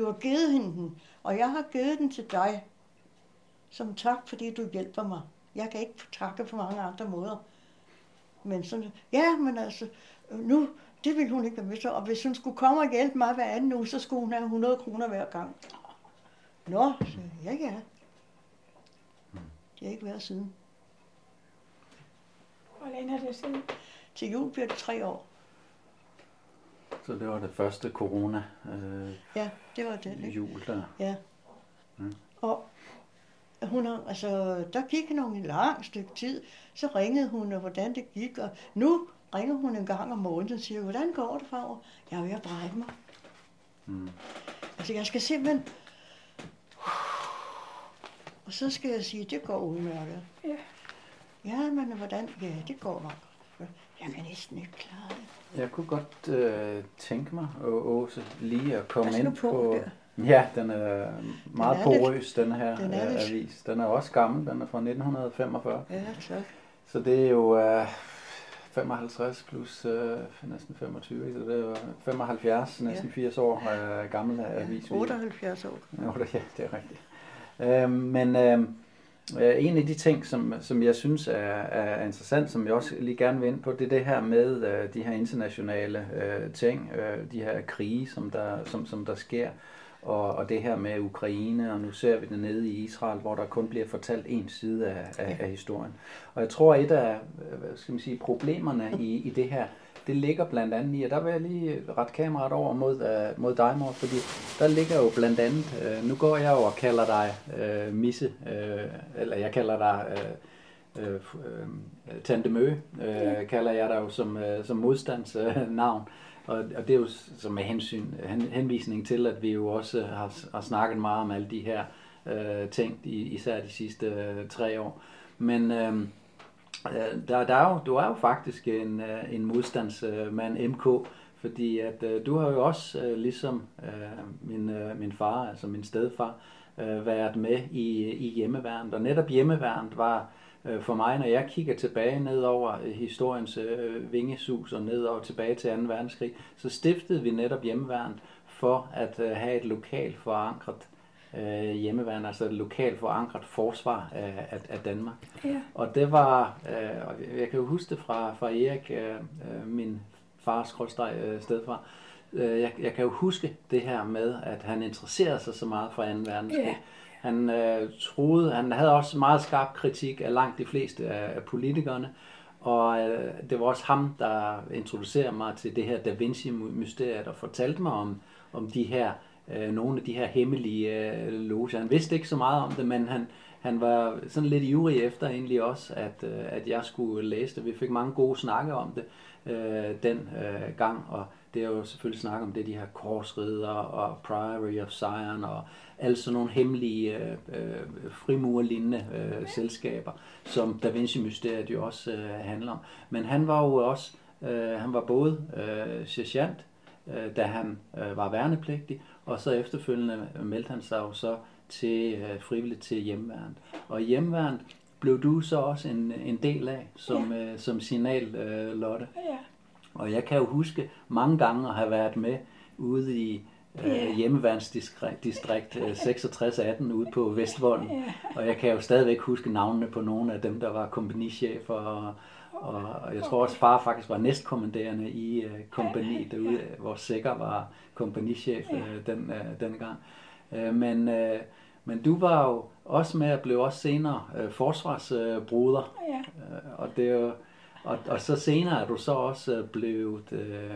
du har givet hende den, og jeg har givet den til dig. Som tak, fordi du hjælper mig. Jeg kan ikke takke på mange andre måder. Men sådan, ja, men altså, nu, det ville hun ikke være med til. Og hvis hun skulle komme og hjælpe mig hver anden uge, så skulle hun have 100 kroner hver gang. Nå, så ja, ja. Det har ikke været siden. Hvor længe er det siden? Til jul bliver det tre år. Så det var det første corona øh, Ja, det var det. Ikke? jul der. Ja. Mm. Og hun har, altså, der gik nogle en lang stykke tid, så ringede hun, og hvordan det gik, og nu ringer hun en gang om måneden og siger, hvordan går det, farver? Jeg er ved at brække mig. Mm. Altså, jeg skal simpelthen... Og så skal jeg sige, det går udmærket. Ja. Ja, men hvordan? Ja, det går nok. Jeg kan næsten ikke klare det. Jeg kunne godt øh, tænke mig, Å- Åse, lige at komme ind på på... der. Ja, den er meget Den er lidt- porøs, den her den er øh, avis. Den er også gammel, den er fra 1945. Ja, tak. Så det er jo øh, 55 plus øh, næsten 25, så det er jo 75, næsten Ja. 80 år øh, gammel avis. Ja, 78 år. Ja, det er rigtigt. Øh, men øh, Øh, en af de ting, som, som jeg synes er, er interessant, som jeg også lige gerne vil ind på, det er det her med øh, de her internationale øh, ting, øh, de her krige, som der, som, som der sker, og, og det her med Ukraine, og nu ser vi det nede i Israel, hvor der kun bliver fortalt en side af, af, af historien. Og jeg tror, et af øh, skal man sige, problemerne i, i det her, det ligger blandt andet i, og der vil jeg lige rette kameraet over mod, øh, mod dig, mor, fordi der ligger jo blandt andet, øh, nu går jeg jo og kalder dig øh, Misse, øh, eller jeg kalder dig øh, øh, øh, Tante Mø, øh, kalder jeg dig jo som, øh, som modstandsnavn. Og, og det er jo som med hensyn, hen, henvisning til, at vi jo også har, har snakket meget om alle de her øh, ting, i, især de sidste øh, tre år. Men Øh, Øh, der, der er jo, du er jo faktisk en, øh, en modstandsmand, øh, MK, fordi at du har jo også, ligesom min, min far, altså min stedfar, været med i, i hjemmeværnet. Og netop hjemmeværnet var for mig, når jeg kigger tilbage ned over historiens vingesus og ned over tilbage til 2. verdenskrig, så stiftede vi netop hjemmeværnet for at have et lokalt forankret øh, hjemmeværn, altså et lokalt forankret forsvar af, af, af Danmark. Ja. Og det var, øh, jeg kan jo huske det fra, fra Erik, øh, øh, min fars skrådstræk øh, stedfar, øh, jeg, jeg kan jo huske det her med, at han interesserede sig så meget for 2. verdenskrig. Ja. Han øh, troede, han havde også meget skarp kritik af langt de fleste af, af politikerne, og øh, det var også ham, der introducerede mig til det her Da Vinci-mysteriet og fortalte mig om, om de her, øh, nogle af de her hemmelige øh, loger. Han vidste ikke så meget om det, men han, han var sådan lidt ivrig efter egentlig også, at, øh, at jeg skulle læse det. Vi fik mange gode snakke om det øh, den øh, gang, og det er jo selvfølgelig snak om det, de her korsridder og Priory of Zion og alle sådan nogle hemmelige øh, øh, frimurlignende øh, selskaber, som Da Vinci-mysteriet jo også øh, handler om. Men han var jo også, øh, han var både øh, sergeant, øh, da han øh, var værnepligtig, og så efterfølgende meldte han sig jo så til øh, frivilligt til hjemmeværnet. Og hjemmeværnet blev du så også en, en del af som, øh, som signal, øh, Lotte. Ja. Og jeg kan jo huske mange gange at have været med ude i Ja. øh, hjemmeværnsdistrikt distrikt, øh, 6618 ude på Vestvolden. Ja. Og jeg kan jo stadigvæk huske navnene på nogle af dem, der var kompagnichefer. Og, og, jeg tror også, far faktisk var næstkommanderende i øh, kompagni derude, hvor Sikker var kompagnichef øh, den, øh, dengang. Øh, men, øh, men du var jo også med at blive også senere øh, forsvarsbruder. Ja. Øh, og, det er jo, og, og så senere er du så også øh, blevet øh,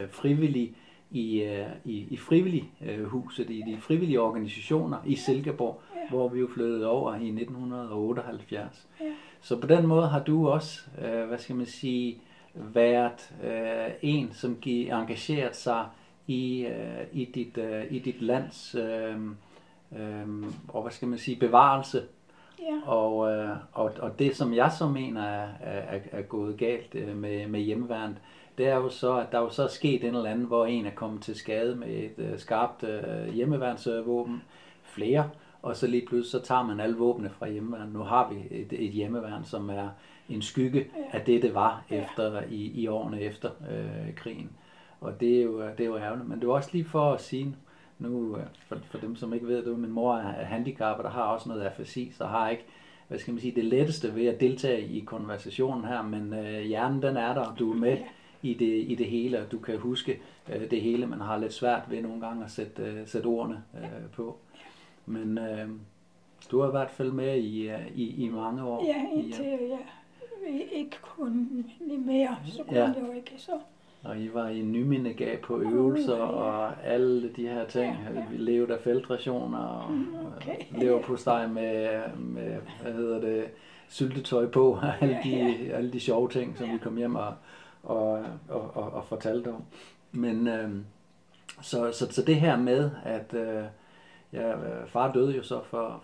øh, frivillig i, øh, i, i frivillig øh, huset, i de frivillige organisationer i Silkeborg, Ja. ja. hvor vi jo flyttede over i 1978. Ja. Så på den måde har du også, øh, hvad skal man sige, været øh, en, som giver engageret sig i, øh, i, dit, øh, i dit lands øh, øh, og hvad skal man sige, bevarelse. Ja. Og, øh, og, og det, som jeg så mener er, er, er gået galt øh, med, med hjemmeværnet, det er jo så, at der er jo så sket en eller anden, hvor en er kommet til skade med et øh, skarpt øh, hjemmeværnsvåben, flere, og så lige pludselig så tager man alle våbne fra hjemmeværnet. Nu har vi et, et hjemmeværn, som er en skygge af det, det var efter i, i årene efter øh, krigen. Og det er, jo, det er jo ærgerligt. Men det er også lige for at sige, nu øh, for, for dem, som ikke ved det, min mor er handicappet og har også noget afasi, så har ikke hvad skal man sige, det letteste ved at deltage i konversationen her, men øh, hjernen den er der, og du er med i det, i det hele, og du kan huske øh, det hele, man har lidt svært ved nogle gange at sætte, øh, sætte ordene øh, på. Men øh, du har i hvert fald med i, øh, i, i mange år. Ja, indtil jeg ikke kunne mere, så kunne Ja. ja. det jo ikke så. Og I var i nymindegab på øvelser Uh, ja. og alle de her ting. Ja, ja. Vi levede af feltrationer og Mm, okay. øh, leverpostej med, med, hvad hedder det, syltetøj på. [laughs] alle, de, alle de sjove ting, som vi kom hjem og, og, og, og, og fortalte om. Men øh, så, så, så det her med, at øh, ja, øh, far døde jo så for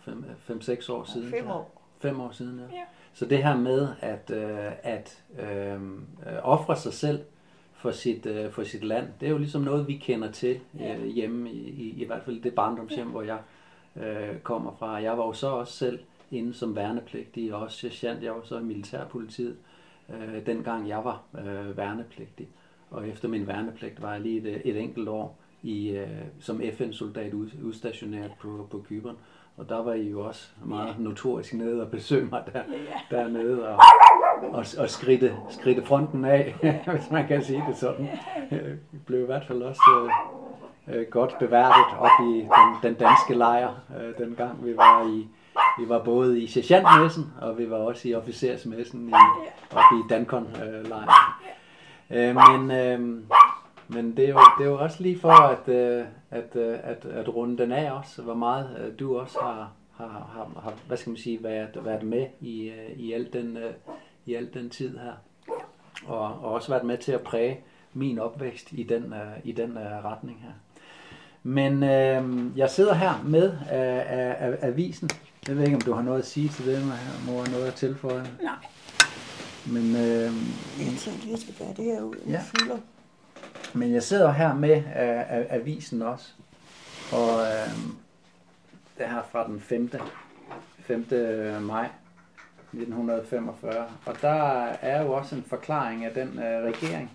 5-6 år siden. Fem år. Fem år siden, ja. Ja. Så det her med at, øh, at øh, øh, ofre sig selv for sit, øh, for sit land, det er jo ligesom noget, vi kender til øh, hjemme, i, i, i hvert fald det barndomshjem, hvor jeg øh, kommer fra. Jeg var jo så også selv inde som værnepligtig, og også sergeant, jeg var så i militærpolitiet, øh, dengang jeg var øh, værnepligtig. Og efter min værnepligt var jeg lige et, et enkelt år i, øh, som FN-soldat ud, udstationeret på, på Kyberen. Og der var I jo også meget notorisk nede og besøge mig der, dernede og, og, og skridte, skridte fronten af, [laughs] hvis man kan sige det sådan. Vi blev i hvert fald også øh, øh, godt beværtet op i den, den danske lejr, øh, dengang vi var i vi var både i sergeantmessen, og vi var også i officersmessen i, oppe i Dankon-lejren. Øh, men, øh, men det er, jo, det er jo også lige for at, øh, at, øh, at, at runde den af også, hvor meget øh, du også har, har, har, har hvad skal man sige, været, været med i, øh, i, al den, øh, i al den tid her. Og, og også været med til at præge min opvækst i den, øh, i den øh, retning her. Men øh, jeg sidder her med øh, af, af, avisen. Jeg ved ikke, om du har noget at sige til det, mor, noget at tilføje. Nej. Men, øh, Jeg tænkte, jeg skal bære det her ud. Ja. Fylder. Men jeg sidder her med af, af avisen også. Og øh, det er her fra den 5. 5. maj 1945. Og der er jo også en forklaring af den øh, regering,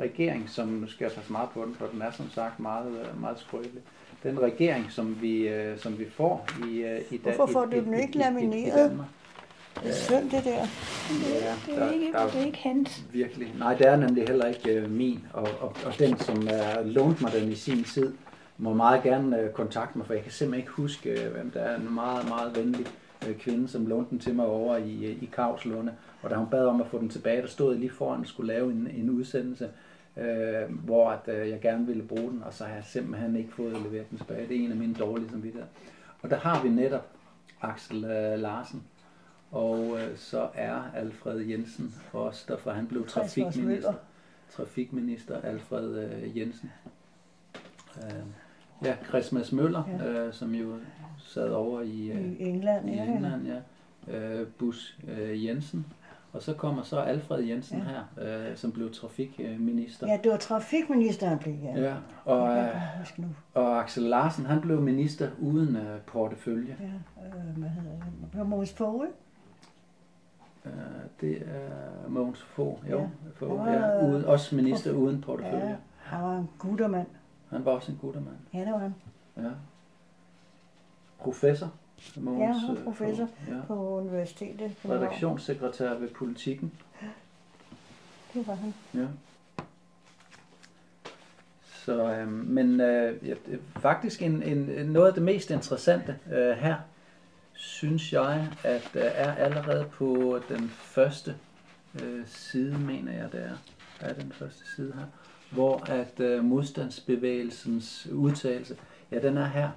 regering, som nu skal jeg passe meget på den, for den er som sagt meget, øh, meget skrøbelig. Den regering, som vi, øh, som vi får i, øh, i Dan- Hvorfor får i, du i, den i- ikke i- i lamineret? Danmark. Det er synd, det der. Ja, Det er, der- ikke, der- det er ikke hans. Virkelig. Nej, det er nemlig heller ikke øh, min. Og, og, og den, som er lånt mig den i sin tid, må meget gerne øh, kontakte mig, for jeg kan simpelthen ikke huske, øh, hvem der er en meget, meget venlig øh, kvinde, som lånte den til mig over i, øh, i Kavslunde. Og da hun bad om at få den tilbage, der stod jeg lige foran og skulle lave en, en udsendelse, øh, hvor at, øh, jeg gerne ville bruge den, og så har jeg simpelthen ikke fået leveret den tilbage. Det er en af mine dårlige samvittigheder. Og der har vi netop Axel øh, Larsen, og øh, så er Alfred Jensen også derfra. Han blev trafikminister. Trafikminister Alfred øh, Jensen. Øh, ja, Christmas Møller, Ja. øh, som jo sad over i, øh, I England, i ja. England, ja. Øh, Bus øh, Jensen. Og så kommer så Alfred Jensen Ja. her, øh, som blev trafikminister. Ja, det var trafikministeren, blev ja. Ja, og, Jeg øh, nu. og Axel Larsen, han blev minister uden øh, portefølje. Ja, øh, hvad hedder det? Mogens? Øh, det er Mogens Fogh, jo. Ja. Fogh, var, ja. Uden, også minister uden Ja, portefølje. han var en guttermand. Han var også en guttermand. Ja, det var han. Ja. Professor. Mogens, Ja, han var øh, professor. Fogh, Ja. På universitetet. København. Redaktionssekretær ved Politikken. Det var han. Ja. Så, øh, men øh, ja, faktisk en, en, noget af det mest interessante øh, her, synes jeg, at øh, er allerede på den første øh, side, mener jeg det er. Der er den første side her, hvor at øh, modstandsbevægelsens udtalelse, ja, den er her.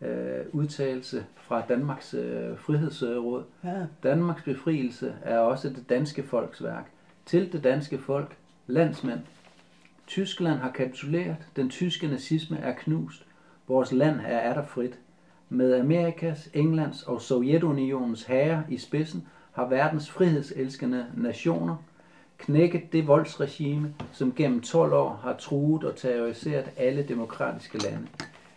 øh, udtalelse fra Danmarks øh, Frihedsråd. Ja. Danmarks befrielse er også det danske folks værk. Til det danske folk, landsmænd. Tyskland har kapituleret, den tyske nazisme er knust, vores land er atter frit. Med Amerikas, Englands og Sovjetunionens herrer i spidsen har verdens frihedselskende nationer knækket det voldsregime, som gennem 12 år har truet og terroriseret alle demokratiske lande.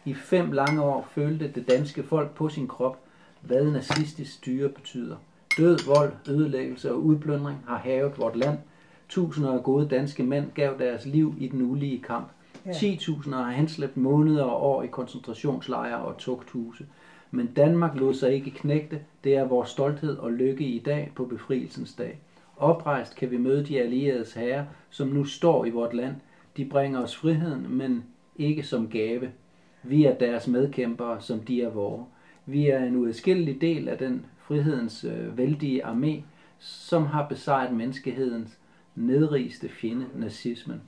I fem lange år følte det danske folk på sin krop, hvad nazistisk styre betyder. Død, vold, ødelæggelse og udplyndring har havet vort land. Tusinder af gode danske mænd gav deres liv i den ulige kamp. Ja. 10.000 har han slæbt måneder og år i koncentrationslejre og tugthuse. Men Danmark lod sig ikke knægte. Det er vores stolthed og lykke i dag på befrielsens dag. Oprejst kan vi møde de allieredes herrer, som nu står i vort land. De bringer os friheden, men ikke som gave. Vi er deres medkæmpere, som de er vore. Vi er en uadskillelig del af den frihedens øh, vældige armé, som har besejret menneskehedens nedrigste fjende, nazismen.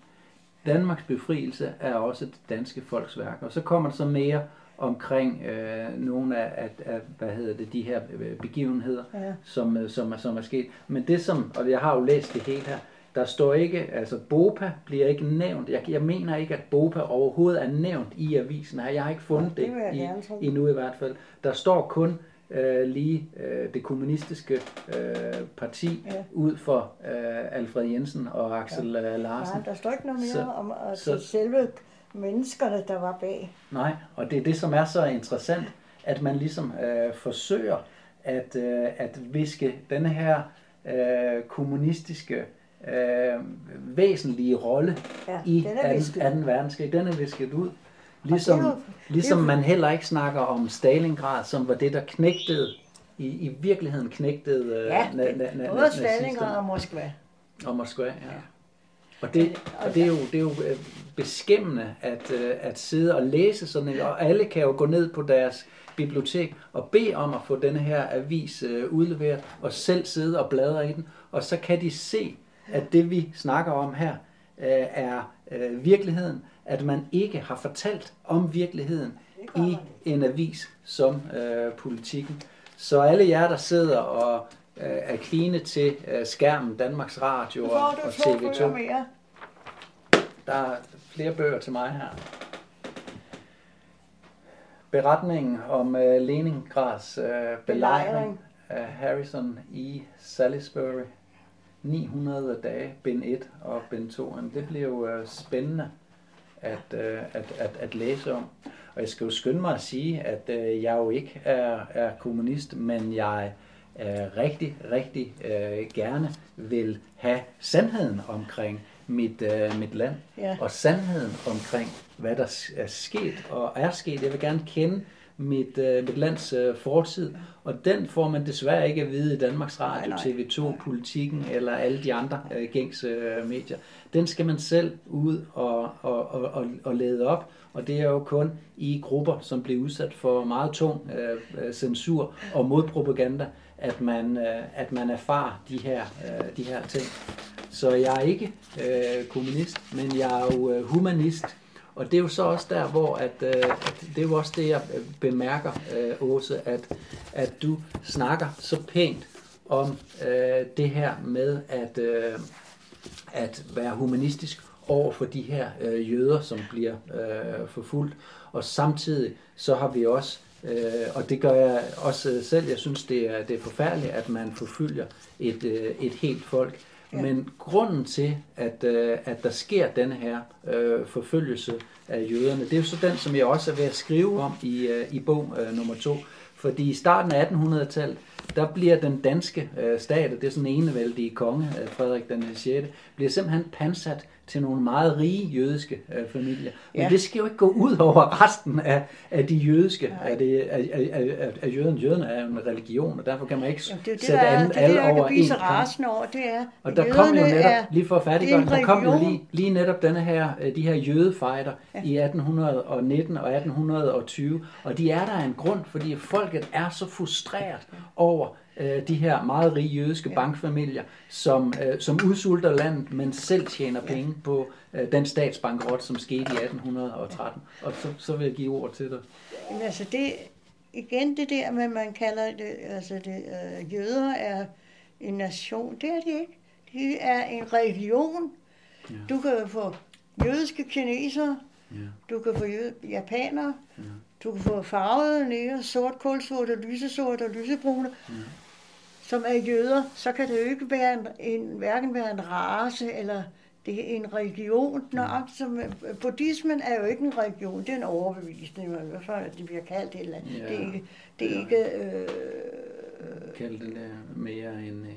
Danmarks befrielse er også det danske folks værk. Og så kommer der så mere omkring øh, nogle af, af, af, hvad hedder det, de her øh, begivenheder, Ja. som, øh, som, er- som er sket. Men det som, og jeg har jo læst det helt her, der står ikke, altså BOPA bliver ikke nævnt. Jeg, jeg mener ikke, at BOPA overhovedet er nævnt i avisen her. Jeg har ikke fundet det det, i, endnu i hvert fald. Der står kun øh, lige øh, det kommunistiske øh, parti Ja. ud for øh, Alfred Jensen og Axel ja. Larsen. Nej, der står ikke noget mere Så- om altså, så- selve menneskerne, der var bag. Nej, og det er det, som er så interessant, at man ligesom øh, forsøger at, øh, at viske denne her øh, kommunistiske øh, væsentlige rolle Ja, i den er visket 2. 2. verdenskrig. Den er visket ud. Ligesom, det jo- ligesom det jo- man heller ikke snakker om Stalingrad, som var det, der knægtede, i, i virkeligheden knægtede øh, Ja, na, na, na, både. Stalingrad og Moskva. Og Moskva, ja. Og det, og det er jo, det er jo øh, beskæmmende at, øh, at sidde og læse sådan en, og alle kan jo gå ned på deres bibliotek og bede om at få denne her avis udleveret, og selv sidde og bladre i den, og så kan de se, at det vi snakker om her er virkeligheden, at man ikke har fortalt om virkeligheden i en avis som øh, politikken. Så alle jer, der sidder og øh, er kline til øh, skærmen, Danmarks Radio og, og to bøger TV2, mere. der er flere bøger til mig her. Beretningen om øh, Leningrads øh, belejring af Harrison i Salisbury. 900 dage, bind 1 og bind 2. Jamen, det bliver jo øh, spændende at, øh, at, at, at læse om. Og jeg skal jo skynde mig at sige, at øh, jeg jo ikke er, er kommunist, men jeg øh, rigtig, rigtig øh, gerne vil have sandheden omkring mit, øh, mit land, Ja. og sandheden omkring, hvad der er sket og er sket. Jeg vil gerne kende mit, øh, mit lands øh, fortid, og den får man desværre ikke at vide i Danmarks Radio, Nej, nej. TV2, Politikken eller alle de andre øh, gængse øh, medier. Den skal man selv ud og, og, og, og, og lede op, og det er jo kun i grupper, som bliver udsat for meget tung øh, øh, censur og modpropaganda, at man, øh, at man erfarer de her, øh, de her ting. Så jeg er ikke øh, kommunist, men jeg er jo øh, humanist. Og det er jo så også der, hvor at, øh, at det er jo også det, jeg øh, bemærker, øh, Åse, at, at du snakker så pænt om øh, det her med at, øh, at være humanistisk over for de her øh, jøder, som bliver øh, forfulgt. Og samtidig så har vi også, øh, og det gør jeg også selv, jeg synes, det er, det er forfærdeligt, at man forfølger et, øh, et helt folk. Ja. Men grunden til, at, øh, at der sker denne her øh, forfølgelse af jøderne, det er jo så den, som jeg også er ved at skrive om i, øh, i bog øh, nummer to. Fordi i starten af 1800-tallet, der bliver den danske øh, stat, og det er sådan en enevældige konge, øh, Frederik den 6., bliver simpelthen pansat til nogle meget rige jødiske øh, familier. Men Ja. det skal jo ikke gå ud over resten af, af de jødiske, af, det, af, af, af, af, af jøderne. Jøderne er jo en religion, og derfor kan man ikke Jamen, det er det, sætte der er, alle, det, er det, alle over kan blive en så kam. rasende over, det er, Og der kom jo netop, er- lige for at det er færdiggøre, en der kom jo lige, lige netop denne her, øh, de her jødefejder ja. i 1819 og 1820, og de er der af en grund, fordi folket er så frustreret over øh, de her meget rige jødiske ja. bankfamilier, som, øh, som udsulter landet, men selv tjener ja. penge på øh, den statsbankrot, som skete i 1813. Ja. Og så, så vil jeg give ord til dig. Jamen, altså det, igen det der med, man kalder det, altså det, øh, jøder er en nation, det er de ikke. De er en religion. Ja. Du kan få jødiske kinesere, ja. du kan få jød, japanere, ja. du kan få farvede nære, sort, kulsort, lysesort og lysebrune, ja. Som er jøder. Så kan det jo ikke være en, en, hverken være en race eller det er en religion. Når, som, buddhismen er jo ikke en religion, det er en overbevisning. Hvorfor det bliver kaldt det eller ja. Det er ikke... Det er ikke øh, Kald det mere en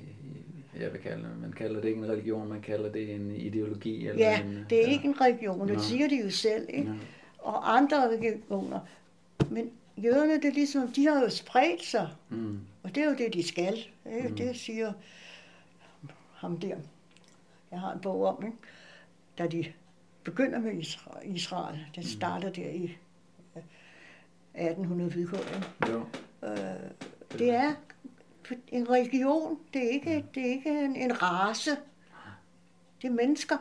jeg vil kalde man kalder det ikke en religion, man kalder det en ideologi. Eller ja, en, det er ja. ikke en religion, det siger de jo selv. Ikke? Ja. Og andre religioner. Men jøderne, det er ligesom, de har jo spredt sig. Mm. Og det er jo det, de skal. Ikke? Mm. Det siger ham der. Jeg har en bog om, ikke? da de begynder med Israel. Den mm. starter der i 1800 Hvidkål. Jo. Øh, det er en religion. Det er ikke, det er ikke en, en race. Det er mennesker.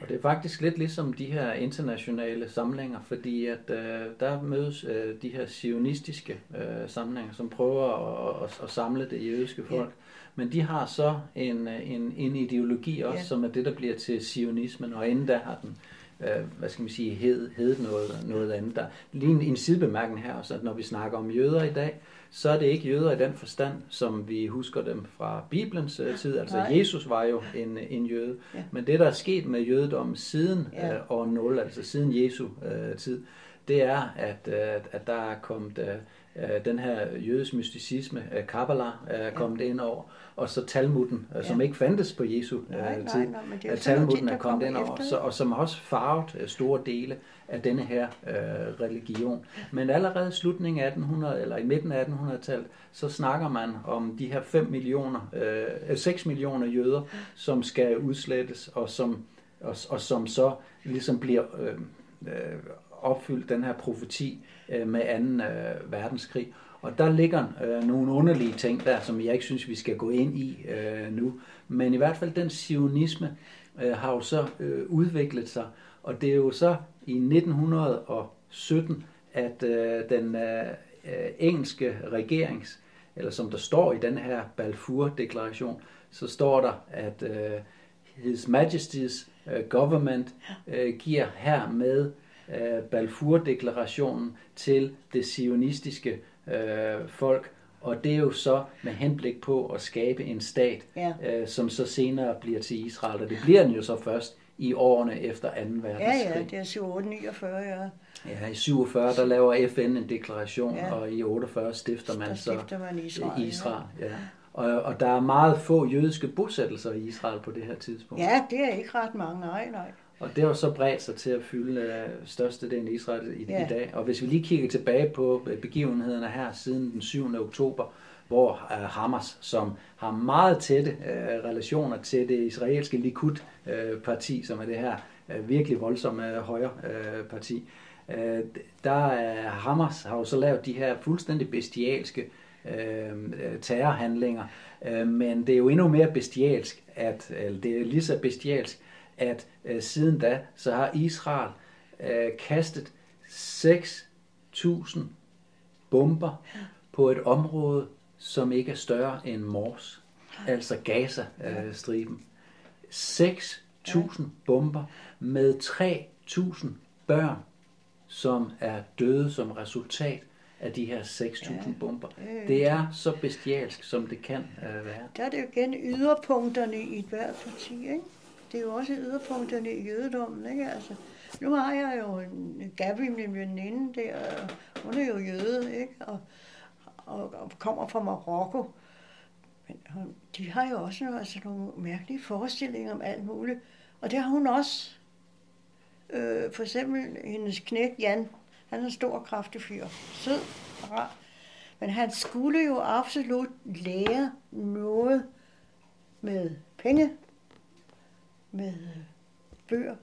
Og det er faktisk lidt ligesom de her internationale samlinger, fordi at øh, der mødes øh, de her sionistiske øh, samlinger, som prøver at, at, at samle det jødiske folk. Ja. Men de har så en, en, en ideologi også, ja. som er det, der bliver til sionismen, og inden der har den øh, hvad skal man sige, hed, hed noget, noget andet. Der. Lige en, en sidebemærkning her også, at når vi snakker om jøder i dag, så er det ikke jøder i den forstand, som vi husker dem fra Bibelens uh, tid. Altså Nej. Jesus var jo en, en jøde. Ja. Men det, der er sket med jødedommen siden ja. uh, år 0, altså siden Jesu uh, tid, det er, at, uh, at der er kommet uh, den her jødisk mysticisme, uh, Kabbalah, er kommet ja. ind over, og så Talmuden, ja. som ikke fandtes på Jesu nej, tid. Nej, nej, det er Talmuden er kommet ind over, så, og som også farvet store dele af denne her øh, religion. Men allerede i slutningen af 1800 eller i midten af 1800-tallet, så snakker man om de her 5 millioner, øh, 6 millioner jøder, som skal udslettes og som, og, og som så ligesom bliver øh, øh, opfyldt den her profeti øh, med 2. Øh, verdenskrig. Og der ligger øh, nogle underlige ting der, som jeg ikke synes, vi skal gå ind i øh, nu. Men i hvert fald den sionisme øh, har jo så øh, udviklet sig, og det er jo så i 1917, at øh, den øh, engelske regerings, eller som der står i den her Balfour-deklaration, så står der, at øh, His Majesty's øh, government øh, giver hermed øh, Balfour-deklarationen til det sionistiske øh, folk, og det er jo så med henblik på at skabe en stat, ja. øh, som så senere bliver til Israel, og det bliver den jo så først i årene efter 2. verdenskrig. Ja, ja, det er 49, ja. Ja, i 47 der laver FN en deklaration, ja. og i 48 stifter man der stifter man Israel. Israel ja. Ja. Og, og der er meget få jødiske bosættelser i Israel på det her tidspunkt. Ja, det er ikke ret mange, nej, nej. Og det har så bredt sig til at fylde uh, størstedelen af Israel i, ja. i dag. Og hvis vi lige kigger tilbage på øh, begivenhederne her siden den 7. oktober, hvor uh, Hamas, som har meget tætte uh, relationer til det israelske Likud-parti, uh, som er det her uh, virkelig voldsomme uh, højre uh, parti, uh, der uh, Hamas har jo så lavet de her fuldstændig bestialske uh, terrorhandlinger, men det er jo endnu mere bestialsk, at, eller det er lige så bestialsk, at uh, siden da, så har Israel uh, kastet 6.000 bomber på et område, som ikke er større end Mors, altså Gaza-striben. 6.000 bomber med 3.000 børn, som er døde som resultat af de her 6.000 bomber. Det er så bestialsk, som det kan uh, være. Der er det jo igen yderpunkterne i et hvert parti, ikke? Det er jo også yderpunkterne i jødedommen, ikke? Altså, nu har jeg jo en Gabi, min veninde der, hun er jo jøde, ikke? Og, og, og kommer fra Marokko. Men hun, de har jo også nogle, altså nogle mærkelige forestillinger om alt muligt. Og det har hun også. Øh, for eksempel hendes knæk Jan, han er en stor, kraftig fyr. Sød og rar. Men han skulle jo absolut lære noget med penge, med bøger.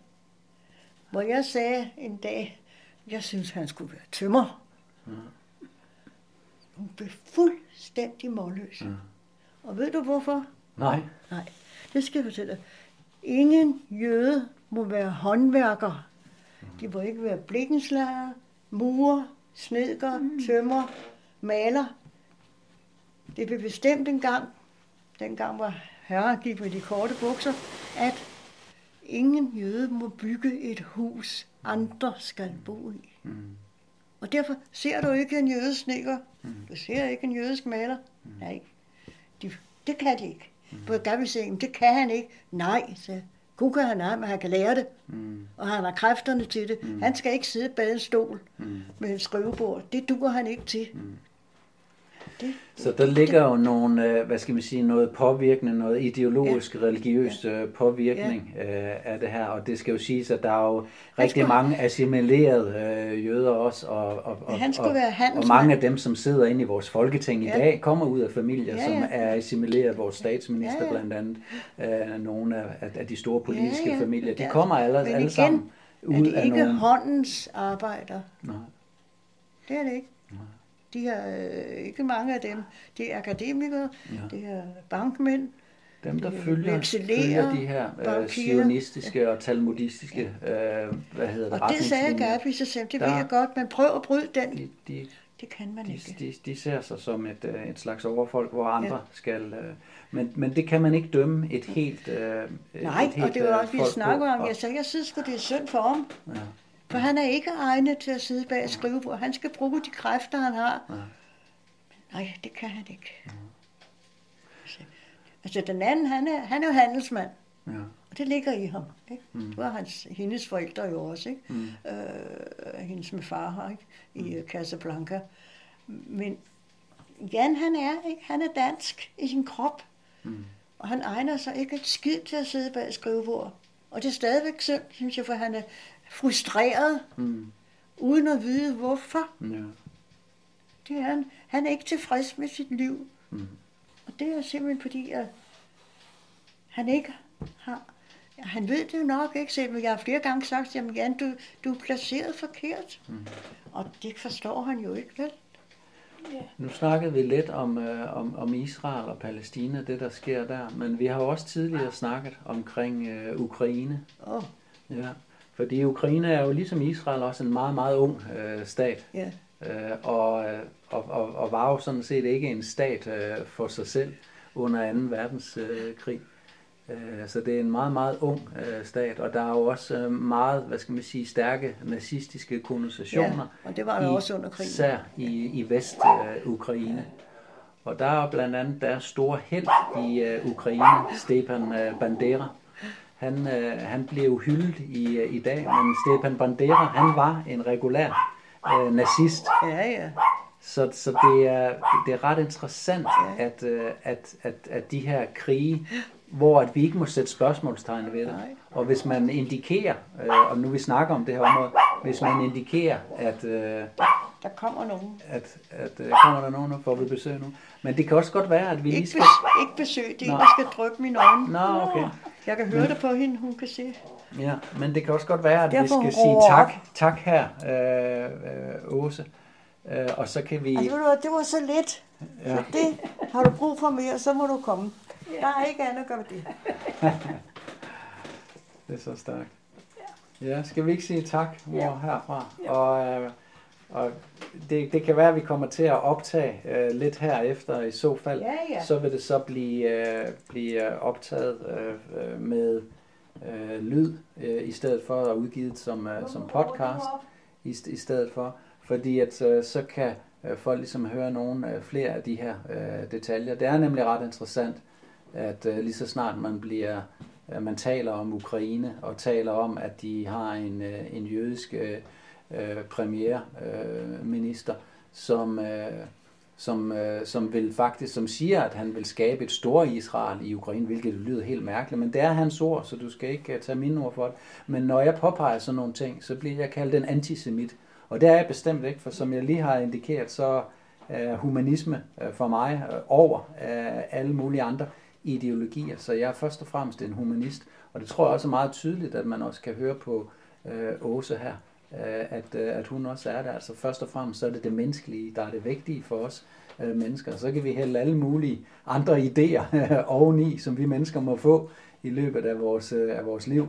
Hvor jeg sagde en dag, jeg synes, han skulle være tømmer. Mm. Hun blev fuld fuldstændig målløse. Mm. Og ved du hvorfor? Nej. Nej, det skal jeg fortælle dig. Ingen jøde må være håndværker. De må ikke være blikkenslager, murer, snedker, tømmer, maler. Det blev bestemt en gang, dengang var herren gik med de korte bukser, at ingen jøde må bygge et hus, andre skal bo i. Mm. Og derfor ser du ikke en jødisk sneker. Mm. Du ser ikke en jødisk maler. Mm. Nej, de, det kan de ikke. Mm. På gammelsingen, det kan han ikke. Nej, så Gud kan han have, men han kan lære det. Mm. Og han har kræfterne til det. Mm. Han skal ikke sidde bag en stol mm. med en skrivebord. Det duer han ikke til. Mm. Så der ligger jo nogle, øh, hvad skal man sige, noget påvirkende, noget ideologisk, ja. religiøs ja. påvirkning ja. Øh, af det her, og det skal jo siges, at der er jo rigtig skulle... mange assimilerede øh, jøder også, og, og, og, han og, være og mange af dem, som sidder inde i vores folketing ja. i dag, kommer ud af familier, ja, ja. som er assimileret, vores statsminister ja, ja. blandt andet, øh, nogle af, af de store politiske ja, ja. familier, de kommer alle, alle igen, sammen ud er det af ikke nogle... håndens arbejder. Nej. Det er det ikke. De er øh, ikke mange af dem. Det er akademikere, ja. det er bankmænd, dem, der følger, følger de her øh, sionistiske og talmudistiske, ja. øh, hvad hedder det, Og det sagde Gabi så selv, det der, ved jeg godt, men prøv at bryde den. De, de, det kan man de, ikke. De, de ser sig som et, øh, et slags overfolk, hvor andre ja. skal... Øh, men, men det kan man ikke dømme et helt øh, Nej, et helt, og det var også, vi snakker om. Jeg sagde, jeg synes det er synd for ham. Ja. For han er ikke egnet til at sidde bag skrivebord. Han skal bruge de kræfter, han har. Ja. Nej, det kan han ikke. Ja. Altså den anden, han er, han er jo handelsmand. Ja. Og det ligger i ham. Ikke? Mm. Det var hans, hendes forældre jo også. Ikke? Mm. Øh, hendes med far her ikke? i mm. Casablanca. Men Jan, han er, ikke? han er dansk i sin krop. Mm. Og han egner sig ikke et skid til at sidde bag skrivebord. Og det er stadigvæk synd, synes jeg, for han er frustreret, mm. uden at vide hvorfor. Ja. Det er han. Han er ikke tilfreds med sit liv. Mm. Og det er simpelthen fordi, at han ikke har... Han ved det jo nok ikke selv, men jeg har flere gange sagt, jamen Jan, du, du er placeret forkert. Mm. Og det forstår han jo ikke, vel? Yeah. Nu snakkede vi lidt om, øh, om, om Israel og Palæstina, det der sker der, men vi har jo også tidligere snakket omkring øh, Ukraine. Oh. Ja. Fordi Ukraine er jo ligesom Israel også en meget, meget ung øh, stat. Ja. Øh, og, øh, og, og, og var jo sådan set ikke en stat øh, for sig selv under 2. verdenskrig. Øh, så det er en meget, meget ung øh, stat, og der er jo også øh, meget, hvad skal man sige, stærke nazistiske konnotationer. Ja, og det var der i, også under krigen. Især i, i Vest-Ukraine. Øh, og der er blandt andet der store held i øh, Ukraine, Stepan øh, Bandera, han, øh, han blev hyldet i, øh, i dag, men Stepan Bandera, han var en regulær øh, nazist. Ja, ja. Så, så det, er, det er ret interessant, ja. at, øh, at, at, at de her krige, hvor at vi ikke må sætte spørgsmålstegn ved det. Nej. Og hvis man indikerer, øh, og nu vi snakker om det her område, hvis man indikerer, at... Øh, der kommer nogen. At, at øh, kommer der nogen, og får vi besøg nu. Men det kan også godt være, at vi ikke skal... Ikke besøg, det er skal dryppe mine øjne. Nå, okay. Jeg kan høre men, det på hende, hun kan se. Ja, men det kan også godt være, at Derfor vi skal sige tak, tak her, øh, øh, Åse. Øh, og så kan vi... Altså, det var så lidt. Ja. Så det har du brug for mere, så må du komme. Der er ikke andet at gøre det. [laughs] det er så stærkt. Ja, skal vi ikke sige tak, mor, ja. herfra? Ja. Og, øh, og det, det kan være, at vi kommer til at optage øh, lidt herefter i så fald. Ja, ja. Så vil det så blive, øh, blive optaget øh, med øh, lyd, øh, i stedet for at udgivet som, øh, som podcast, i, i stedet for. Fordi at øh, så kan øh, folk ligesom høre nogle øh, flere af de her øh, detaljer. Det er nemlig ret interessant, at øh, lige så snart man bliver øh, man taler om Ukraine og taler om, at de har en, øh, en jødisk øh, øh, premierminister, øh, som, øh, som, øh, som vil faktisk, som siger, at han vil skabe et stort Israel i Ukraine, hvilket lyder helt mærkeligt, men det er hans ord, så du skal ikke øh, tage mine ord for det. Men når jeg påpeger sådan nogle ting, så bliver jeg kaldt en antisemit, og det er jeg bestemt ikke, for som jeg lige har indikeret, så er humanisme øh, for mig øh, over alle mulige andre ideologier, så jeg er først og fremmest en humanist, og det tror jeg også er meget tydeligt, at man også kan høre på uh, Åse her, Øh, at, øh, at hun også er der. Altså først og fremmest så er det det menneskelige, der er det vigtige for os. øh, mennesker. Så kan vi hælde alle mulige andre idéer [laughs] oveni, som vi mennesker må få i løbet af vores, øh, af vores liv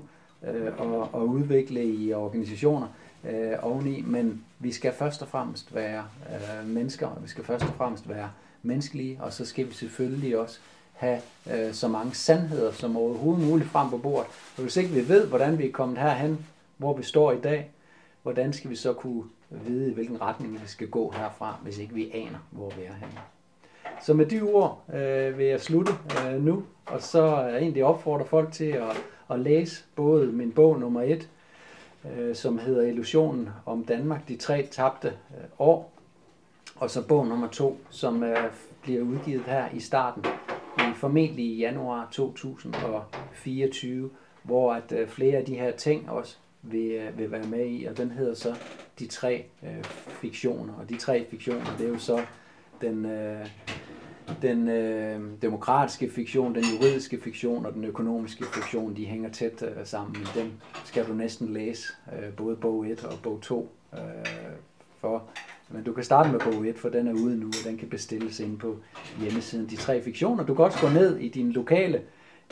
øh, og, og udvikle i organisationer øh, oveni. Men vi skal først og fremmest være øh, mennesker, og vi skal først og fremmest være menneskelige, og så skal vi selvfølgelig også have øh, så mange sandheder som overhovedet muligt frem på bordet. Og hvis ikke vi ved, hvordan vi er kommet herhen, hvor vi står i dag, hvordan skal vi så kunne vide, i hvilken retning vi skal gå herfra, hvis ikke vi aner, hvor vi er henne. Så med de ord øh, vil jeg slutte øh, nu, og så er jeg egentlig opfordrer folk til at, at læse både min bog nummer et, øh, som hedder Illusionen om Danmark, de tre tabte øh, år, og så bog nummer to, som øh, bliver udgivet her i starten, i formentlig i januar 2024, hvor at øh, flere af de her ting også vil, øh, vil være med i, og den hedder så De tre øh, fiktioner. Og de tre fiktioner, det er jo så den, øh, den øh, demokratiske fiktion, den juridiske fiktion og den økonomiske fiktion, de hænger tæt øh, sammen. Den dem skal du næsten læse, øh, både bog 1 og bog 2, øh, for. Men du kan starte med bog 1, for den er ude nu, og den kan bestilles ind på hjemmesiden. De tre fiktioner. Du kan også gå ned i din lokale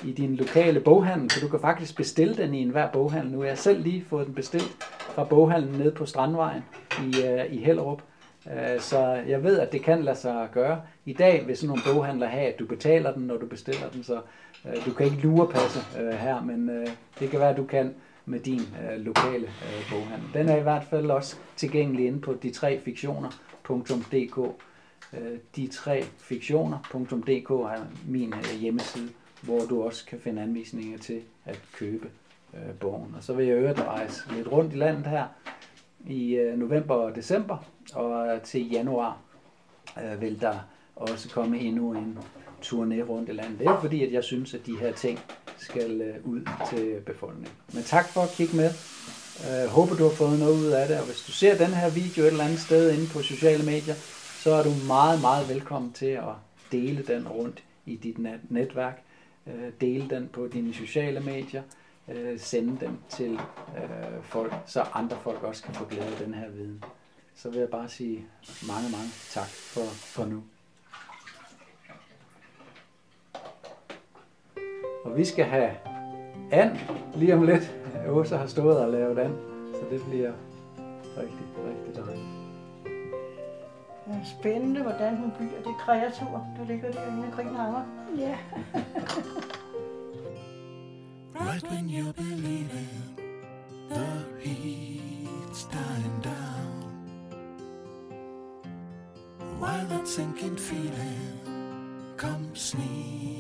i din lokale boghandel, så du kan faktisk bestille den i enhver boghandel. Nu har jeg selv lige fået den bestilt fra boghandlen nede på Strandvejen i, uh, i Hellerup. Uh, så jeg ved, at det kan lade sig gøre. I dag vil sådan nogle boghandler have, at du betaler den, når du bestiller den, så uh, du kan ikke lurepasse uh, her, men uh, det kan være, at du kan med din uh, lokale uh, boghandel. Den er i hvert fald også tilgængelig inde på de tre fiktioner.dk. Uh, de tre fiktioner.dk er min uh, hjemmeside hvor du også kan finde anvisninger til at købe øh, bogen. Og så vil jeg øvrigt rejse lidt rundt i landet her i øh, november og december, og øh, til januar øh, vil der også komme endnu en turné rundt i landet. Det er fordi, at jeg synes, at de her ting skal øh, ud til befolkningen. Men tak for at kigge med. Jeg øh, håber, du har fået noget ud af det, og hvis du ser den her video et eller andet sted inde på sociale medier, så er du meget, meget velkommen til at dele den rundt i dit netværk øh, dele den på dine sociale medier, øh, sende den til øh, folk, så andre folk også kan få glæde af den her viden. Så vil jeg bare sige mange, mange tak for, for nu. Og vi skal have and lige om lidt. Åsa har stået og lavet and, så det bliver rigtig, rigtig dejligt. Det er spændende, hvordan hun bygger det kreatur, der ligger derinde og griner Ja. [laughs] right when you're believing the heat's dying down. While that sinking feeling comes sneaking